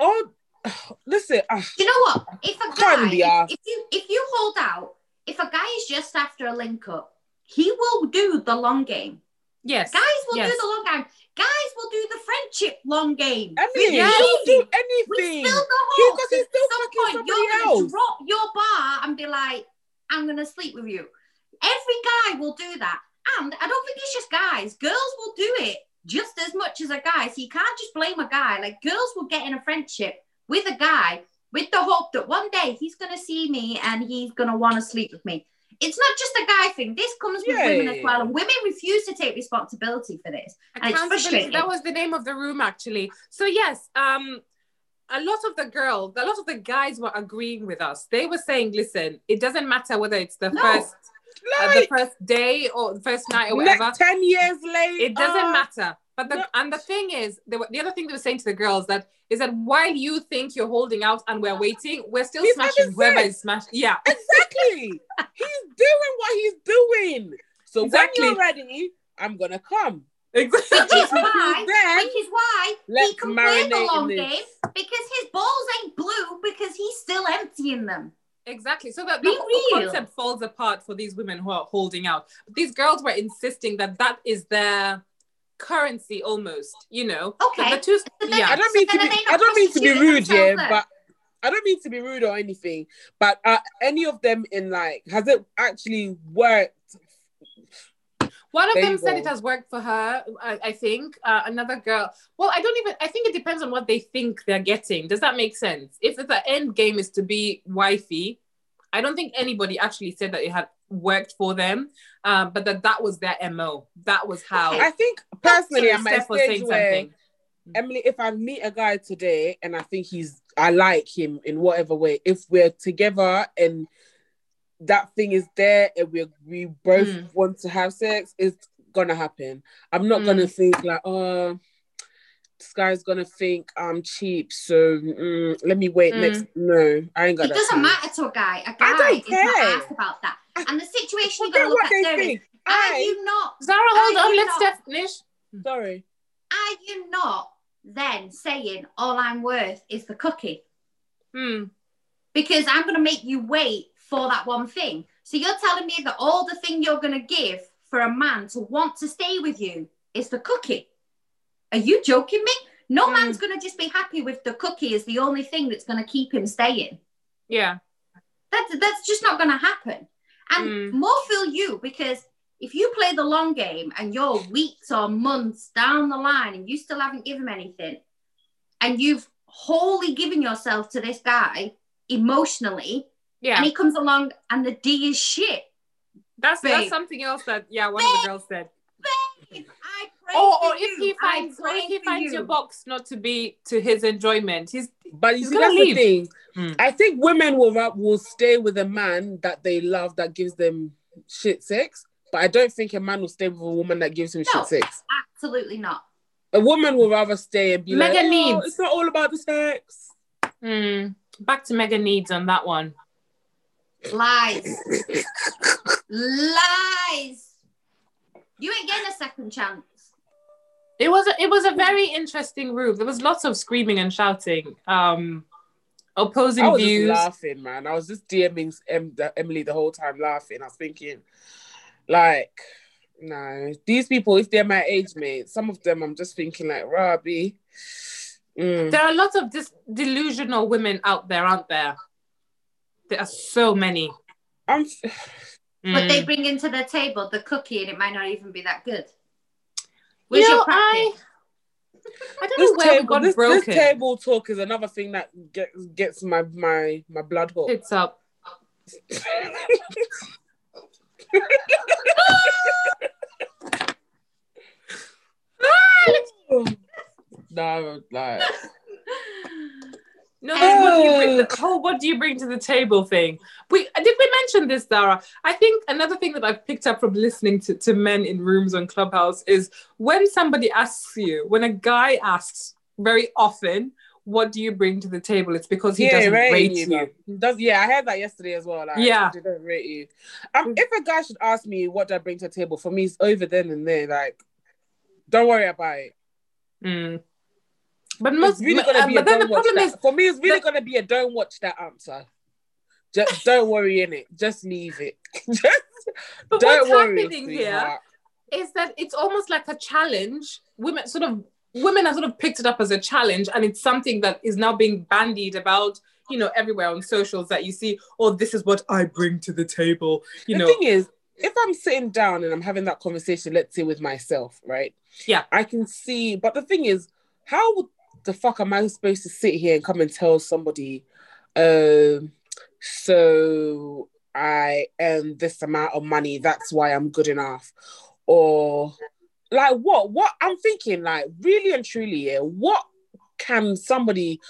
oh, listen, uh, Do you know what? If a guy, be asked. if you if you hold out, if a guy is just after a link up, he will do the long game. Yes. Guys will Yes. do the long game. Guys will do the friendship long game. Emily, Yes. don't do We anything. still go He- home. 'cause he's still At some point, you're gonna drop your bar and be like, "I'm gonna sleep with you." Every guy will do that, and I don't think it's just guys. Girls will do it just as much as a guy. So you can't just blame a guy. Like girls will get in a friendship with a guy with the hope that one day he's gonna see me and he's gonna want to sleep with me. It's not just a guy thing. This comes with women as well, and women refuse to take responsibility for this. Accountability. That was the name of the room, actually. So yes, um, a lot of the girls, a lot of the guys were agreeing with us. They were saying, "Listen, it doesn't matter whether it's the No. first, uh, the first day or the first night or whatever. ten years later, It doesn't matter." But the no. and the thing is, they were, the other thing they were saying to the girls that is that while you think you're holding out and we're waiting, we're still He's smashing whoever is smashed. Yeah, Exactly. he's doing what he's doing. So Exactly. when you're ready, I'm gonna come. exactly. Which is why, Then which is why he can play the long game because his balls ain't blue because he's still emptying them. Exactly. So that Be the whole real. concept falls apart for these women who are holding out. But these girls were insisting that that is their currency almost, you know. Okay. The, the two, So then- I yeah. don't mean So to be. are they not I don't mean to be rude, yeah, themselves then? but I don't mean to be rude or anything. But uh, any of them in like, has it actually worked? One of There them you said go. it has worked for her. I, I think uh, another girl. Well, I don't even. I think it depends on what they think they're getting. Does that make sense? If the end game is to be wifey, I don't think anybody actually said that it had worked for them. Um, but that that was their mo. That was how. I think personally, I'm at a stage saying where something. Emily, if I meet a guy today and I think he's, I like him in whatever way. If we're together and that thing is there and we we both Mm. want to have sex, it's gonna happen. I'm not Mm. gonna think like, oh, this guy's gonna think I'm cheap, so mm, let me wait Mm. next. No, I ain't got It that doesn't time. matter to a guy. A I guy don't is not care. asked about that. And the situation you Forget gotta look what at they there is, think. are I you not Zara, hold on. Let's not- finish. sorry. are you not then saying all I'm worth is the cookie? Hmm. Because I'm gonna make you wait for that one thing. So you're telling me that all the thing you're gonna give for a man to want to stay with you is the cookie? Are you joking me? No Mm. man's gonna just be happy with the cookie as the only thing that's gonna keep him staying. Yeah. That's that's just not gonna happen. And Mm. more feel you because if you play the long game and you're weeks or months down the line and you still haven't given him anything, and you've wholly given yourself to this guy emotionally, Yeah. and he comes along and the D is shit. That's that's something else that yeah one of the girls said. Babe, I pray Or, for or if you. he finds or if he finds you. your box not to be to his enjoyment, he's But you He's see, gonna that's leave. the thing. Mm. I think women will will stay with a man that they love that gives them shit sex. But I don't think a man will stay with a woman that gives him No. shit sex. Absolutely not. A woman will rather stay and be like, Mega oh, needs. it's not all about the sex. Hmm. back to mega needs on that one. Lies. Lies. You ain't getting a second chance. It was a, it was a very interesting room. There was lots of screaming and shouting. Um, opposing I was views. just laughing, man. I was just DMing em- the- Emily the whole time laughing. I was thinking, like, no, these people, if they're my age mate, some of them I'm just thinking like, Robbie. Mm. There are a lot of dis- delusional women out there, aren't there? There are so many. I'm But they Mm. bring into the table the cookie and it might not even be that good. You know, your I, practice? I don't this know where we table, got this, broken. this table talk is another thing that gets gets my my my blood hot. It's up. Ah, no, like No, the what, do you bring the whole what do you bring to the table thing. We did we mention this, Zara? I think another thing that I've picked up from listening to, to men in rooms on Clubhouse is when somebody asks you, when a guy asks very often, what do you bring to the table? It's because he yeah, doesn't rating rate you. you. Does yeah, I heard that yesterday as well. Like, Yeah. they don't rate you. Um, if a guy should ask me what do I bring to the table, for me, it's over then and there. Like, don't worry about it. Mm. But most, It's really gonna uh, be a but then the don't watch that. is, For me, it's really the- gonna be a don't watch that answer. Just don't worry in it. Just leave it. Just but don't what's worry. happening here sweetheart. that it's almost like a challenge. Women sort of women have sort of picked it up as a challenge, and it's something that is now being bandied about, you know, everywhere on socials that you see, oh, this is what I bring to the table. You the know, thing is, if I'm sitting down and I'm having that conversation, let's say with myself, right? Yeah. I can see, but the thing is, how would the fuck am I supposed to sit here and come and tell somebody, um, so I earn this amount of money, that's why I'm good enough? Or like what? What I'm thinking, like, really and truly, yeah, what can somebody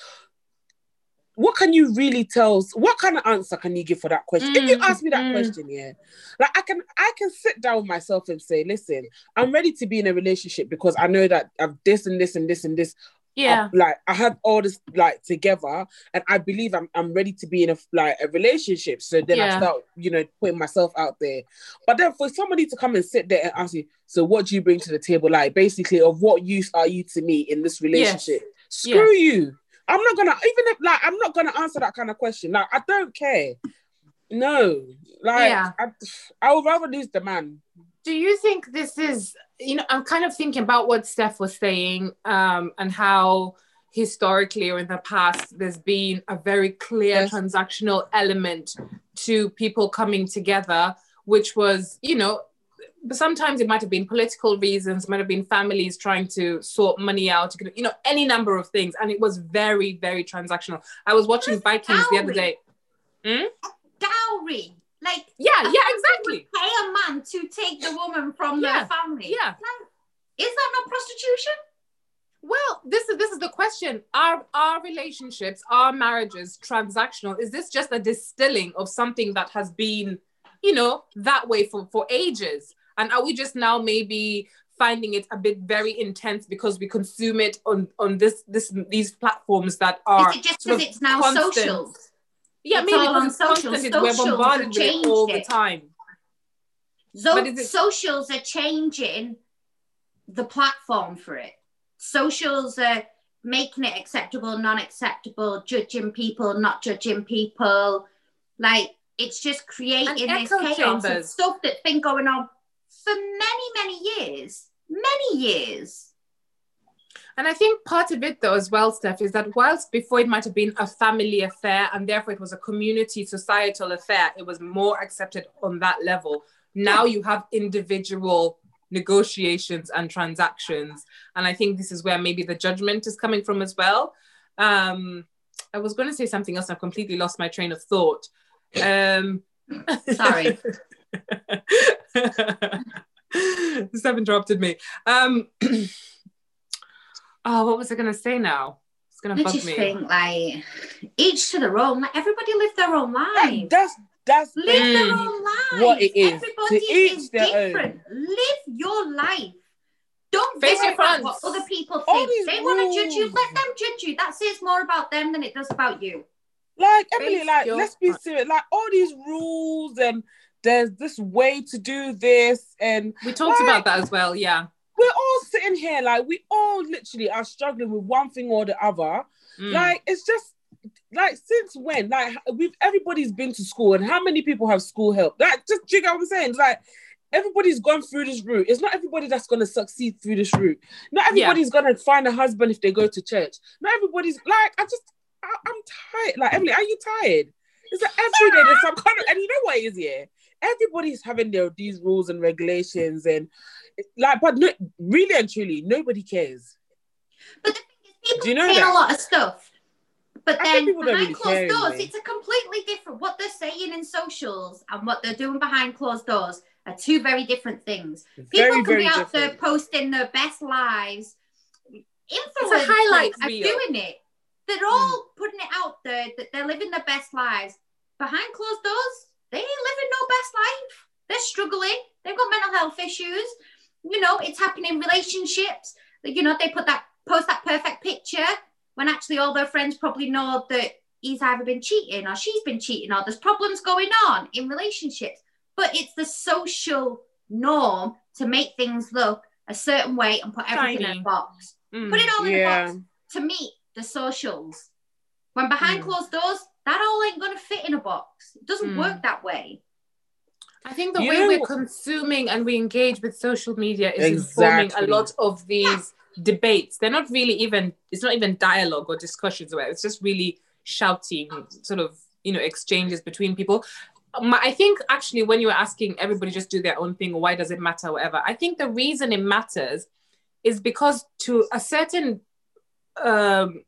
what can you really tell what kind of answer can you give for that question if you Mm, ask me that mm. question yeah like i can i can sit down with myself and say listen i'm ready to be in a relationship because i know that i've this and this and this and this yeah, up- like i have all this like together and i believe i'm, I'm ready to be in a like a relationship. So then i start you know putting myself out there. But then for somebody to come and sit there and ask you so what do you bring to the table? like basically of what use are you to me in this relationship? Screw you. I'm not gonna even if like i'm not gonna answer that kind of question. Like i don't care. No. Like Yeah. I, I would rather lose the man do you think this is you know i'm kind of thinking about what steph was saying um and how historically or in the past there's been a very clear Yes. transactional element to people coming together which was you know sometimes it might have been political reasons might have been families trying to sort money out you know any number of things and it was very very transactional i was watching vikings the other day hmm? Dowry. Like, yeah yeah exactly Pay a man to take the woman from Yeah, their family. yeah Like, is that not prostitution? Well, this is this is the question. Are our relationships, our marriages transactional? Is this just a distilling of something that has been, you know, that way for, for ages? And are we just now maybe finding it a bit very intense because we consume it on on this this these platforms that are Is it just because it's now constant? socials? Yeah, It's maybe all on it's socials. constant, we're Socials bombarded with it all the time. So it- socials are changing the platform for it. Socials are making it acceptable, non-acceptable, judging people, not judging people. Like it's just creating And this chaos of stuff that's been going on for many, many years. Many years. And I think part of it, though, as well, Steph, is that whilst before it might have been a family affair and therefore it was a community societal affair, it was more accepted on that level. Now you have individual negotiations and transactions. And I think this is where maybe the judgment is coming from as well. Um, I was going to say something else. I've completely lost my train of thought. Um, Sorry. Steph interrupted me. Um, oh, what was I going to say now? It's going to bug just me. think like each to their own. Like everybody live their own life. that's that's Live their Mm. own life. What it is. Everybody To is their own. different. Live your life. Don't Face your about what other people think. these They want to judge you. Let them judge you. That says more about them than it does about you. Like Emily, Face like let's be serious. Like all these rules and there's this way to do this, and We talked Like- about that as well. Yeah. We're all sitting here like we all literally are struggling with one thing or the other. Mm. Like it's just like since when? Like we've everybody's been to school, and how many people have school help? Like just do you get what I'm saying? Like everybody's gone through this route. It's not everybody that's gonna succeed through this route. Not everybody's gonna find a husband if they go to church. Not everybody's like I just I, I'm tired. Like Emily, are you tired? It's like every day there's some kind of and you know what it is yeah. Everybody's having their these rules and regulations and like, but no, really and truly, nobody cares. But the thing is, people Do you know saying that? a lot of stuff. But I then people don't behind really closed care doors, anyway. it's a completely different. What they're saying in socials and what they're doing behind closed doors are two very different things. People Very, can very be out there posting their best lives. Influencers It's a highlight are reel. doing it. They're hmm. all putting it out there that they're living their best lives. Behind closed doors, they ain't living no best life. They're struggling. They've got mental health issues. You know, it's happening in relationships. You know, they put that post that perfect picture when actually all their friends probably know that he's either been cheating or she's been cheating or there's problems going on in relationships. But it's the social norm to make things look a certain way and put everything in a box. Mm. Put it all in Yeah. a box to meet the socials. When behind Mm. closed doors, that all ain't gonna fit in a box. It doesn't Mm. work that way. I think the You way know- we're consuming and we engage with social media is informing a lot of these debates. They're not really even, it's not even dialogue or discussions where it's just really shouting, sort of, you know, exchanges between people. My, I think actually when you were asking everybody just do their own thing, or why does it matter, whatever, I think the reason it matters is because to a certain um,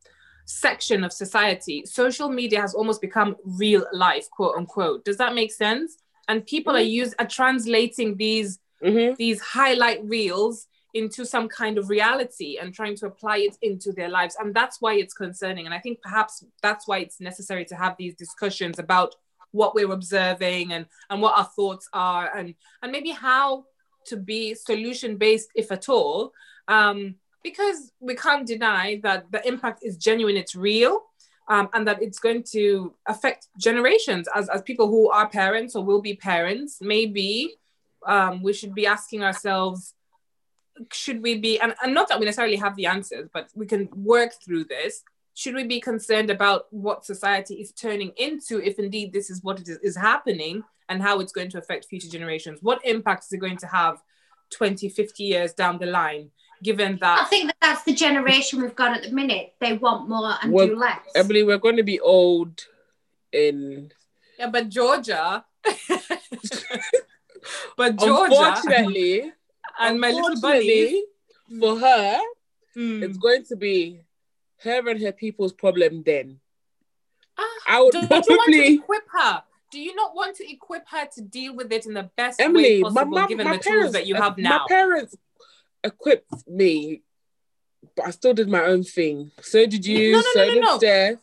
section of society, social media has almost become real life, quote unquote. Does that make sense? And people are use are translating these hmm these highlight reels into some kind of reality and trying to apply it into their lives. And that's why it's concerning. And i think perhaps that's why it's necessary to have these discussions about what we're observing and and what our thoughts are and and maybe how to be solution based if at all. Um because we can't deny that the impact is genuine it's real um, and that it's going to affect generations. As, as people who are parents or will be parents maybe um, we should be asking ourselves should we be and, and not that we necessarily have the answers but we can work through this. Should we be concerned about what society is turning into if indeed this is what it is, is happening and how it's going to affect future generations? What impact is it going to have 20 50 years down the line given that. I think that that's the generation we've got at the minute. They want more and Well, do less. Emily, we're going to be old in. yeah but georgia but georgia Unfortunately, and my little buddy for her, Hmm. it's going to be her and her people's problem. Then Ah, I would don't you want to equip her? Do you not want to equip her to deal with it in the best Emily, way my possible, given my the tools that you have now? my parents equipped me, but I still did my own thing. So did you. No, no, so no, no, did no. Steph.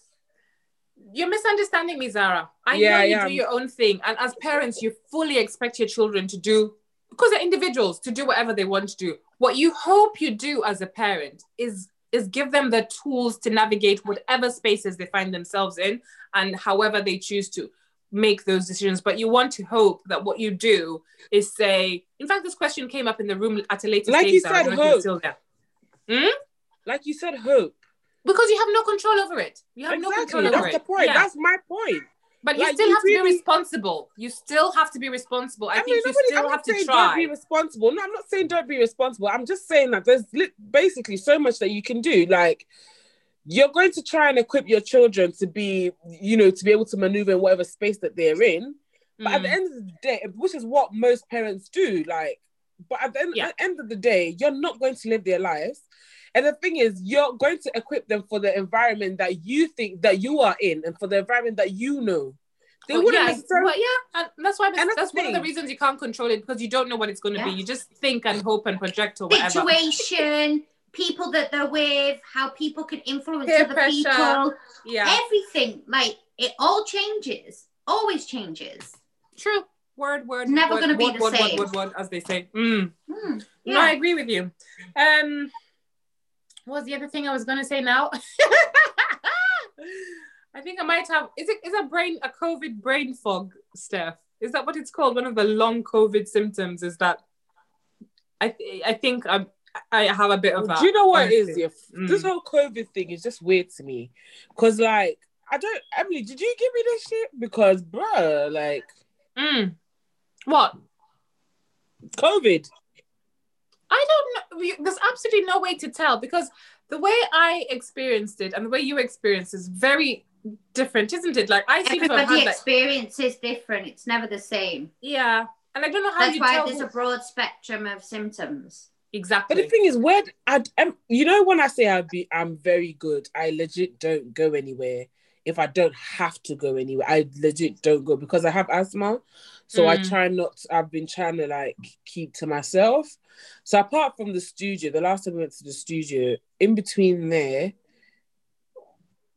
You're misunderstanding me, Zara. I Yeah, know you I do your own thing, and as parents, you fully expect your children to do because they're individuals to do whatever they want to do. What you hope you do as a parent is is give them the tools to navigate whatever spaces they find themselves in, and however they choose to make those decisions. But you want to hope that what you do is say. In fact, this question came up in the room at a later Like stage. you said, don't know if you're hope. still there. Hmm? Like you said, hope. Because you have no control over it. You have no Exactly. control over That's it. the point. Yeah. That's my point. But you Like, still you have to be responsible. You still have to be responsible. I, I think mean, you nobody, still I'm have not to saying don't be responsible. No, I'm not saying don't be responsible. I'm just saying that there's basically so much that you can do. Like, you're going to try and equip your children to be, you know, to be able to maneuver in whatever space that they're in. But at the Mm. end of the day, which is what most parents do, like, but at the end, Yeah. at the end of the day, you're not going to live their lives. And the thing is, you're going to equip them for the environment that you think that you are in and for the environment that you know. They Oh, wouldn't yeah, necessarily well, yeah, and that's why And that's that's, the one of the reasons you can't control it because you don't know what it's going to be. You just think and hope and project or whatever. Situation, people that they're with, how people can influence Peer other pressure. people, Yeah, everything. Like it all changes, always changes. true. Word, word. Never word, gonna be word, the word, same. Word, word, word, as they say. Mm. Hmm, No, I agree with you. Um, what was the other thing I was going to say now? I think I might have. Is it is a brain a COVID brain fog, Steph? Is that what it's called? One of the long COVID symptoms is that. I th- I think I'm, I have a bit of that. Do you know what it is? honestly. Yeah, Mm. this whole COVID thing is just weird to me. Cause like I don't Emily, did you give me this shit? Because bruh, like Mm. What? COVID. I don't know. There's absolutely no way to tell because the way I experienced it and the way you experienced is very different, isn't it? Like I seem to have Everybody had that. experience is different. It's never the same. Yeah, and I don't know how That's you why tell. there's who- a broad spectrum of symptoms. But the thing is, where I am, you know, when I say I'll be, I'm very good, I legit don't go anywhere. If I don't have to go anywhere, I legit don't go because I have asthma. So I Mm. try not. I've been trying to like keep to myself. So apart from the studio, the last time we went to the studio, in between there,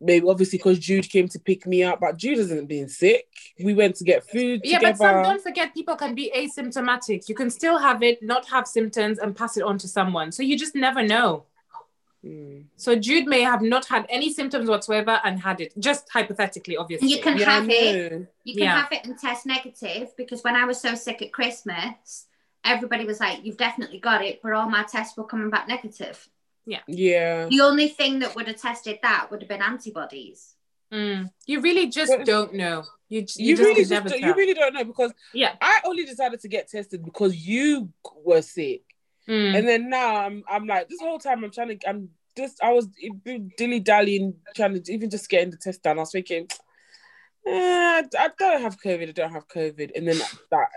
maybe obviously because Jude came to pick me up, but Jude hasn't been sick. We went to get food yeah, but some, don't forget, people can be asymptomatic. You can still have it, not have symptoms, and pass it on to someone. So you just never know. Mm. So Jude may have not had any symptoms whatsoever and had it, just hypothetically, obviously. You can Yeah, have it. You can Yeah. have it and test negative because when I was so sick at Christmas, everybody was like, "You've definitely got it," but all my tests were coming back negative. Yeah. Yeah. The only thing that would have tested that would have been antibodies. Mm. You really just But- don't know. You, You, you, just really just never don't- you really don't know because yeah. I only decided to get tested because you were sick, Mm. and then now I'm I'm like this whole time I'm trying to I'm just I was dilly dallying trying to even just getting the test done. I was thinking, eh, I don't have COVID. I don't have COVID, and then that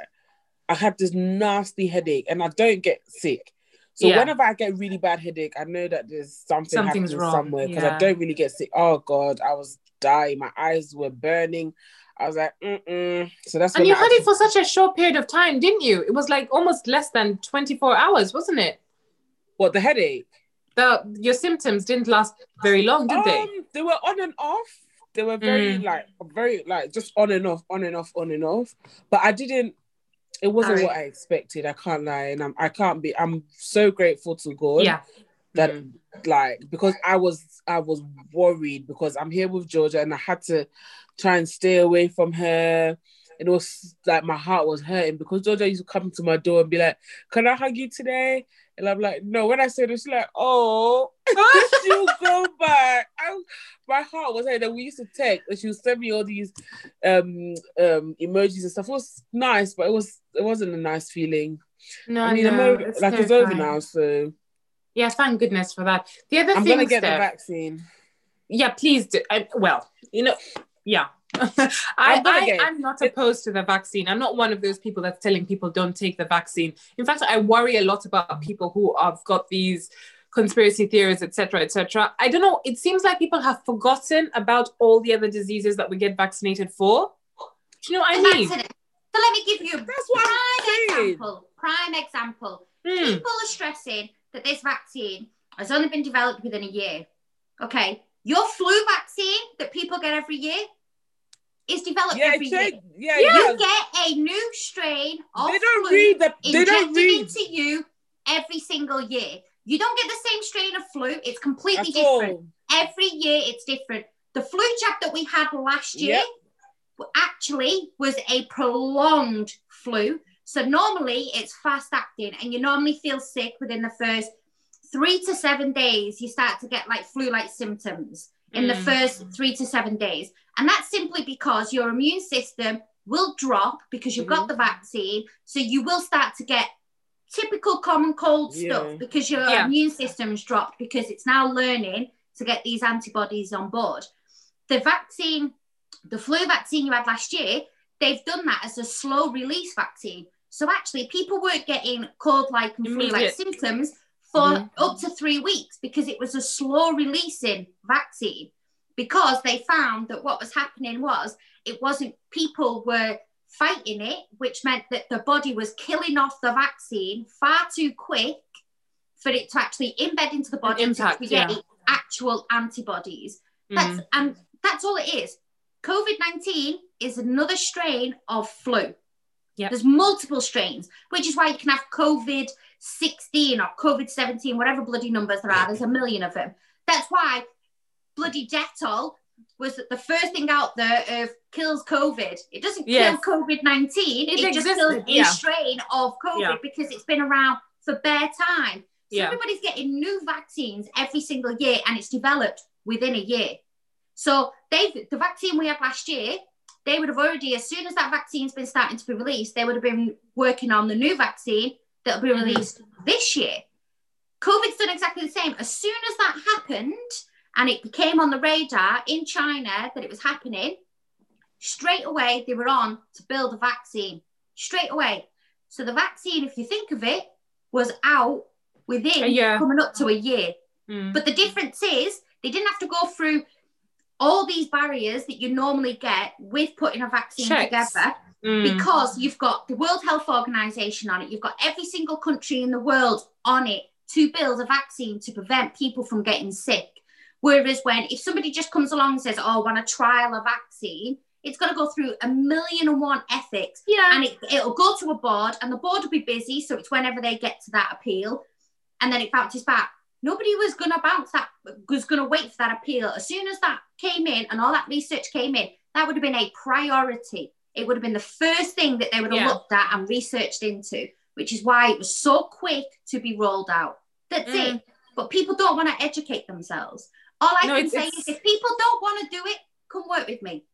I had this nasty headache, and I don't get sick. So Yeah. whenever I get really bad headache, I know that there's something Something's happening wrong, somewhere because yeah. I don't really get sick. Oh God, I was dying. My eyes were burning. I was like, mm-mm. so that's And you I had actually- it for such a short period of time, didn't you? It was like almost less than 24 hours, wasn't it? what the headache. The your symptoms didn't last very long, did they? Um, they were on and off. They were very Mm. like very like just on and off, on and off, on and off. But I didn't. It wasn't Alright. what I expected. I can't lie, and I'm, I can't be. I'm so grateful to God Yeah. that Mm. like because I was I was worried because I'm here with Georgia and I had to try and stay away from her. And it was like my heart was hurting because Georgia used to come to my door and be like, "Can I hug you today?" And I'm like, "No." When I said this, she's like, "Oh, you go back." I, my heart was hurting. that. we used to text, and she would send me all these um um emojis and stuff. It was nice, but it was it wasn't a nice feeling. No, I mean, I'm no, over, like it's over now, so Yeah, thank goodness for that. The other I'm thing, gonna get the vaccine. yeah, please do. I, well, you know, yeah. I. I'm not opposed to the vaccine. I'm not one of those people that's telling people don't take the vaccine. In fact, I worry a lot about people who have got these conspiracy theories, etc., etc. I don't know. It seems like people have forgotten about all the other diseases that we get vaccinated for. Do you know what I mean? So let me give you a That's prime example. Prime example. Hmm. People are stressing that this vaccine has only been developed within a year. Okay, your flu vaccine that people get every year is developed Yeah, every year. yeah, You yeah. get a new strain of They don't flu read the. They don't injected read into you every single year. You don't get the same strain of flu. It's completely at different. all. Every year it's different. The flu jab that we had last year Yep. actually was a prolonged flu. So normally it's fast acting and you normally feel sick within the first three to seven days. You start to get like flu like symptoms in the Mm. first three to seven days. And that's simply because your immune system will drop because you've got the vaccine. So you will start to get typical common cold stuff because your Yeah. immune system's dropped because it's now learning to get these antibodies on board. The vaccine, the flu vaccine you had last year, they've done that as a slow release vaccine. So actually, people weren't getting cold like and flu like symptoms for Mhm. up to three weeks because it was a slow releasing vaccine. Because they found that what was happening was it wasn't people were fighting it, which meant that the body was killing off the vaccine far too quick for it to actually embed into the body impact, to create yeah. actual antibodies. That's Mm. and that's all it is. COVID nineteen is another strain of flu. Yep. There's multiple strains, which is why you can have COVID sixteen or COVID seventeen, whatever bloody numbers there are. There's a million of them. That's why bloody Dettol was the first thing out there of kills COVID. It doesn't Yes. kill COVID nineteen. It It, just kills a yeah. strain of COVID Yeah. because it's been around for bare time. So Yeah. everybody's getting new vaccines every single year, and it's developed within a year. So they've the vaccine we had last year, they would have already, as soon as that vaccine's been starting to be released, they would have been working on the new vaccine that'll be Mhm. released this year. COVID's done exactly the same. As soon as that happened and it became on the radar in China that it was happening, straight away they were on to build a vaccine. Straight away. So the vaccine, if you think of it, was out within yeah. coming up to a year. Mm. But the difference is they didn't have to go through all these barriers that you normally get with putting a vaccine Checks. together Mm. because you've got the World Health Organization on it, you've got every single country in the world on it to build a vaccine to prevent people from getting sick. Whereas when if somebody just comes along and says, "Oh, I want to trial a vaccine," it's going to go through a million and one ethics, yeah. and it, it'll go to a board, and the board will be busy, so it's whenever they get to that appeal, and then it bounces back. Nobody was going to bounce that, was going to wait for that appeal. As soon as that came in and all that research came in, that would have been a priority. It would have been the first thing that they would have Yeah. looked at and researched into, which is why it was so quick to be rolled out. That's Mm. it. But people don't want to educate themselves. All I No, can it's- say it's- is if people don't want to do it, come work with me.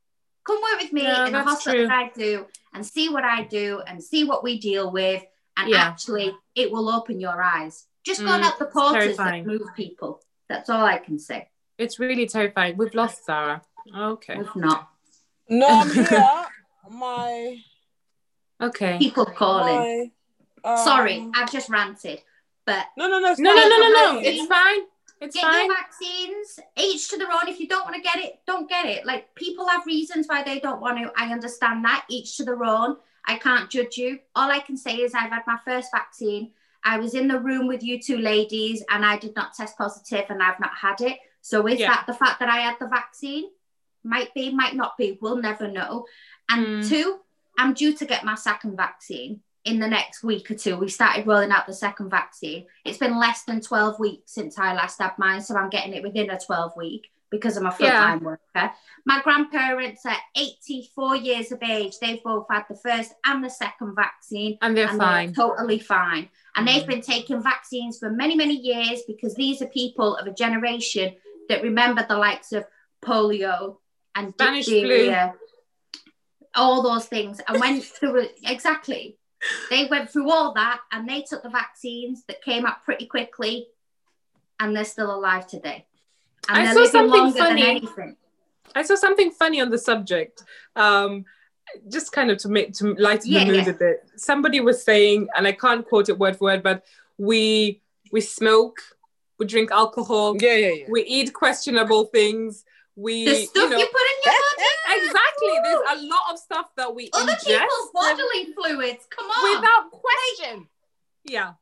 Come work with me Yeah, in the hospital that I do and see what I do and see what we deal with. And Yeah. actually, it will open your eyes. Just go and Mm, help the porters that move people. That's all I can say. It's really terrifying. We've lost Sarah. Okay. If not, No, I'm here. My, Okay. people calling. my. um, Sorry, I've just ranted. But No, no, no. No, no, no, no, no. It's fine. It's get fine. your vaccines, each to their own. If you don't want to get it, don't get it. Like people have reasons why they don't want to. I understand that. Each to their own. I can't judge you. All I can say is I've had my first vaccine. I was in the room with you two ladies and I did not test positive and I've not had it. So is Yeah. that the fact that I had the vaccine? Might be, might not be. We'll never know. And Mm. two, I'm due to get my second vaccine in the next week or two. We started rolling out the second vaccine. It's been less than 12 weeks since I last had mine, so I'm getting it within a 12 week because I'm a full time worker. My grandparents are 84 years of age. They've both had the first and the second vaccine. And they're and fine. They're totally fine. And they've Mm. been taking vaccines for many, many years because these are people of a generation that remember the likes of polio and Spanish flu. diphtheria, all those things, and went through it exactly. They went through all that and they took the vaccines that came up pretty quickly, and they're still alive today. And I they're saw living something longer funny. than anything. I saw something funny on the subject. Um, just kind of to make to lighten Yeah, the mood yeah. a bit. Somebody was saying, and I can't quote it word for word, but we we smoke, we drink alcohol, Yeah, yeah, yeah. we eat questionable things. We, The stuff you you, put in your body, exactly. There's a lot of stuff that we other ingest people's bodily fluids. Come on. without question. Yeah.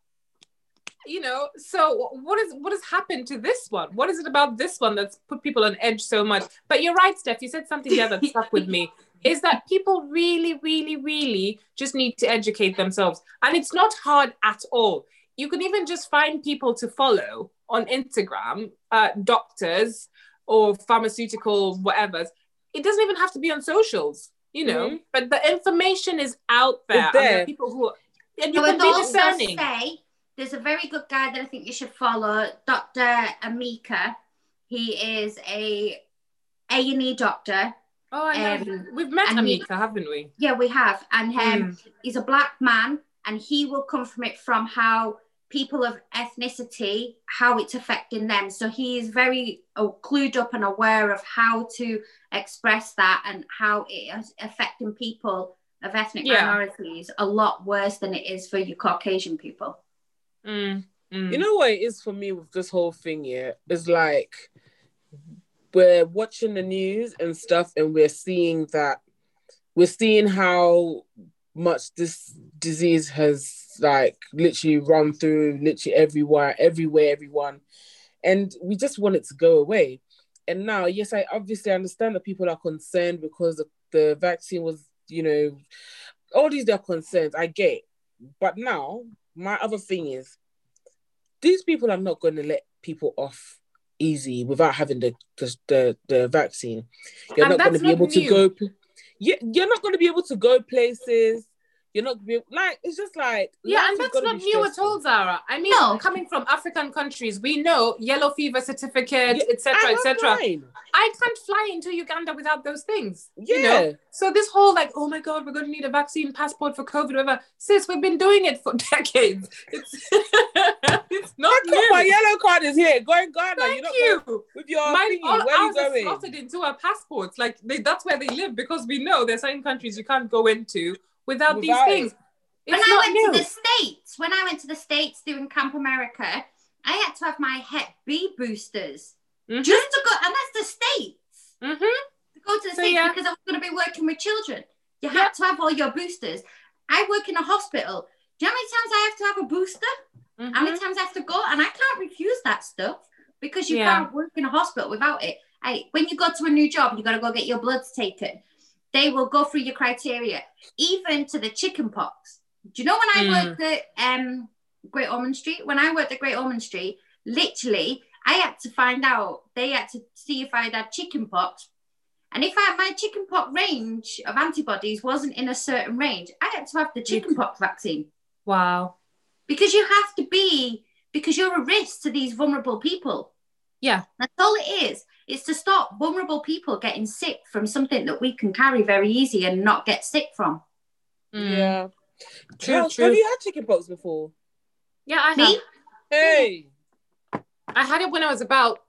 You know, so what is what has happened to this one? What is it about this one that's put people on edge so much? But you're right, Steph. You said something there that stuck with me. Is that people really, really, really just need to educate themselves, and it's not hard at all. You can even just find people to follow on Instagram, uh, doctors or pharmaceutical whatever. It doesn't even have to be on socials, you know. Mhm. But the information is out there. It's and there there. are people who are, and you I can would be also discerning. say there's a very good guy that I think you should follow, Dr. Emeka. He is a A&E doctor. Oh, I know. Um, We've met and he- Emeka, haven't we? Yeah, we have. And um, Mm. he's a black man and he will come from it from how people of ethnicity, how it's affecting them. So he is very uh, clued up and aware of how to express that and how it is affecting people of ethnic Yeah. minorities a lot worse than it is for you Caucasian people. Mm, mm. You know what it is for me with this whole thing, yeah? Is like we're watching the news and stuff and we're seeing that we're seeing how much this disease has like literally run through literally everywhere, everywhere, everyone. And we just want it to go away. And now, yes, I obviously understand that people are concerned because the, the vaccine was, you know, all these are concerns. I get. it. But now, my other thing is these people are not going to let people off easy without having the the the, the vaccine. You're And not going to be able not to go. Yeah, you're not going to be able to go places. You're not be like it's just like Yeah, and that's not new at all, Zara. I mean, No. coming from African countries, we know yellow fever certificate, etc., I have etc. mine. I can't fly into Uganda without those things. Yeah, You know? So this whole like, oh my god, we're going to need a vaccine passport for COVID, whatever. Sis, we've been doing it for decades. It's it's not How come my yellow card is here? Go in Ghana. Thank You're going with your Mine, thingy. all Where are you ours are going? slotted into our passports. Like they, that's where they live because we know there's certain countries you can't go into without, Without these it. things. when I went new. to the States, when I went to the States doing Camp America, I had to have my Hep B boosters Mhm. just to go, and that's the States. Mhm. To go to the So, States yeah. because I was going to be working with children. You Yeah. had to have all your boosters. I work in a hospital. Do you know how many times I have to have a booster? How many Mhm. times I have to go? And I can't refuse that stuff because you Yeah. can't work in a hospital without it. I, when you go to a new job, you got to go get your bloods taken. They will go through your criteria, even to the chicken pox. Do you know when I Mm. worked at um, Great Ormond Street? When I worked at Great Ormond Street, literally, I had to find out. They had to see if I had had chicken pox. And if I, my chicken pox range of antibodies wasn't in a certain range, I had to have the chicken pox vaccine Wow. because you have to be because you're a risk to these vulnerable people. Yeah. That's all it is. It's to stop vulnerable people getting sick from something that we can carry very easy and not get sick from. Mm. Yeah. True, Have- true. Have you had chickenpox before? Yeah, I Me? have. Hey. I had it when I was about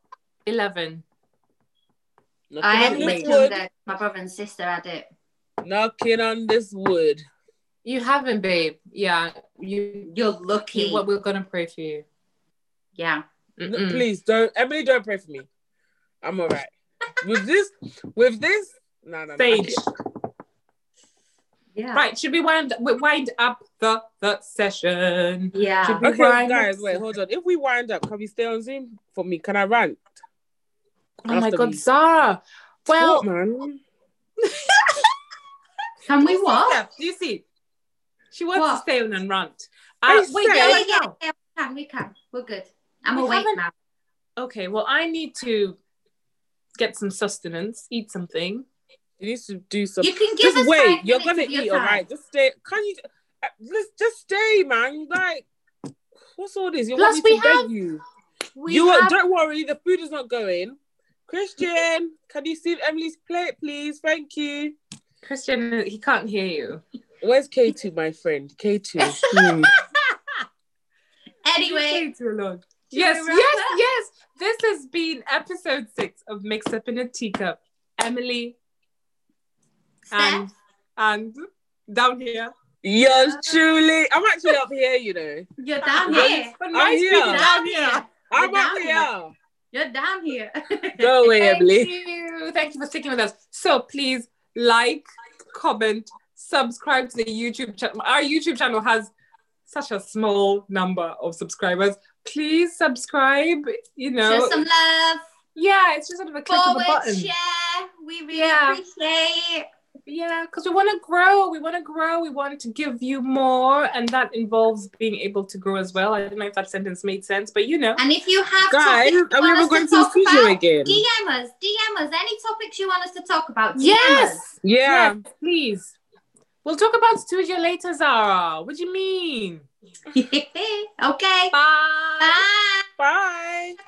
eleven. Knocking I on had this it My brother and sister had it. Knocking on this wood. You haven't, babe. Yeah, you. You're lucky. you what we're gonna pray for you. yeah. No. Please don't, Emily. Don't pray for me. I'm all right. with this, with this, no, no, no. Yeah. Right, should we wind we wind up the the session? Yeah. Should we Okay, wind guys, up- wait, hold on. If we wind up, can we stay on Zoom for me? Can I rant? Oh my god, we- Zara. Well, What, man. Can we what? Steph, do you see? She wants to stay on and rant. I Uh, wait, yeah, Yeah, yeah, yeah, we can. We can. We're good. I'm We awake haven't- now. Okay, well, I need to get some sustenance, eat something. You need to do something. You can give Just us wait. five You're gonna of your eat, all time. right? Just stay. Can you? Uh, let's just stay, man. Like, what's all this? You Plus, want me we to have- beg you? We you have- don't worry. The food is not going. Christian, can you see Emily's plate, please? Thank you. Christian, he can't hear you. Where's K2, my friend? K2. Hmm. Anyway, K2 alone. Should Yes, yes, up? yes. This has been episode six of Mixed Up in a Teacup. Emily and and down here. Yours truly. I'm actually up here, you know. you're down Yes. here. But I'm nice here. people You're down here. I'm You're up down here. You're down here. Go away, Thank Emily. you. Thank you for sticking with us. So please like, comment, subscribe to the YouTube channel. Our YouTube channel has such a small number of subscribers. Please subscribe. You know, Show some love. yeah, it's just sort of a click of a Forward, button. share. We really Yeah. appreciate. Yeah, because we want to grow. We want to grow. We want to give you more, and that involves being able to grow as well. I don't know if that sentence made sense, but you know. And if you have Guys, topics you are we ever going to to the talk again? DM us. DM us. Any topics you want us to talk about. DM Yes. Yeah. Yes, please. We'll talk about studio later, Zara. What do you mean? okay. Bye. Bye. Bye. Everyone.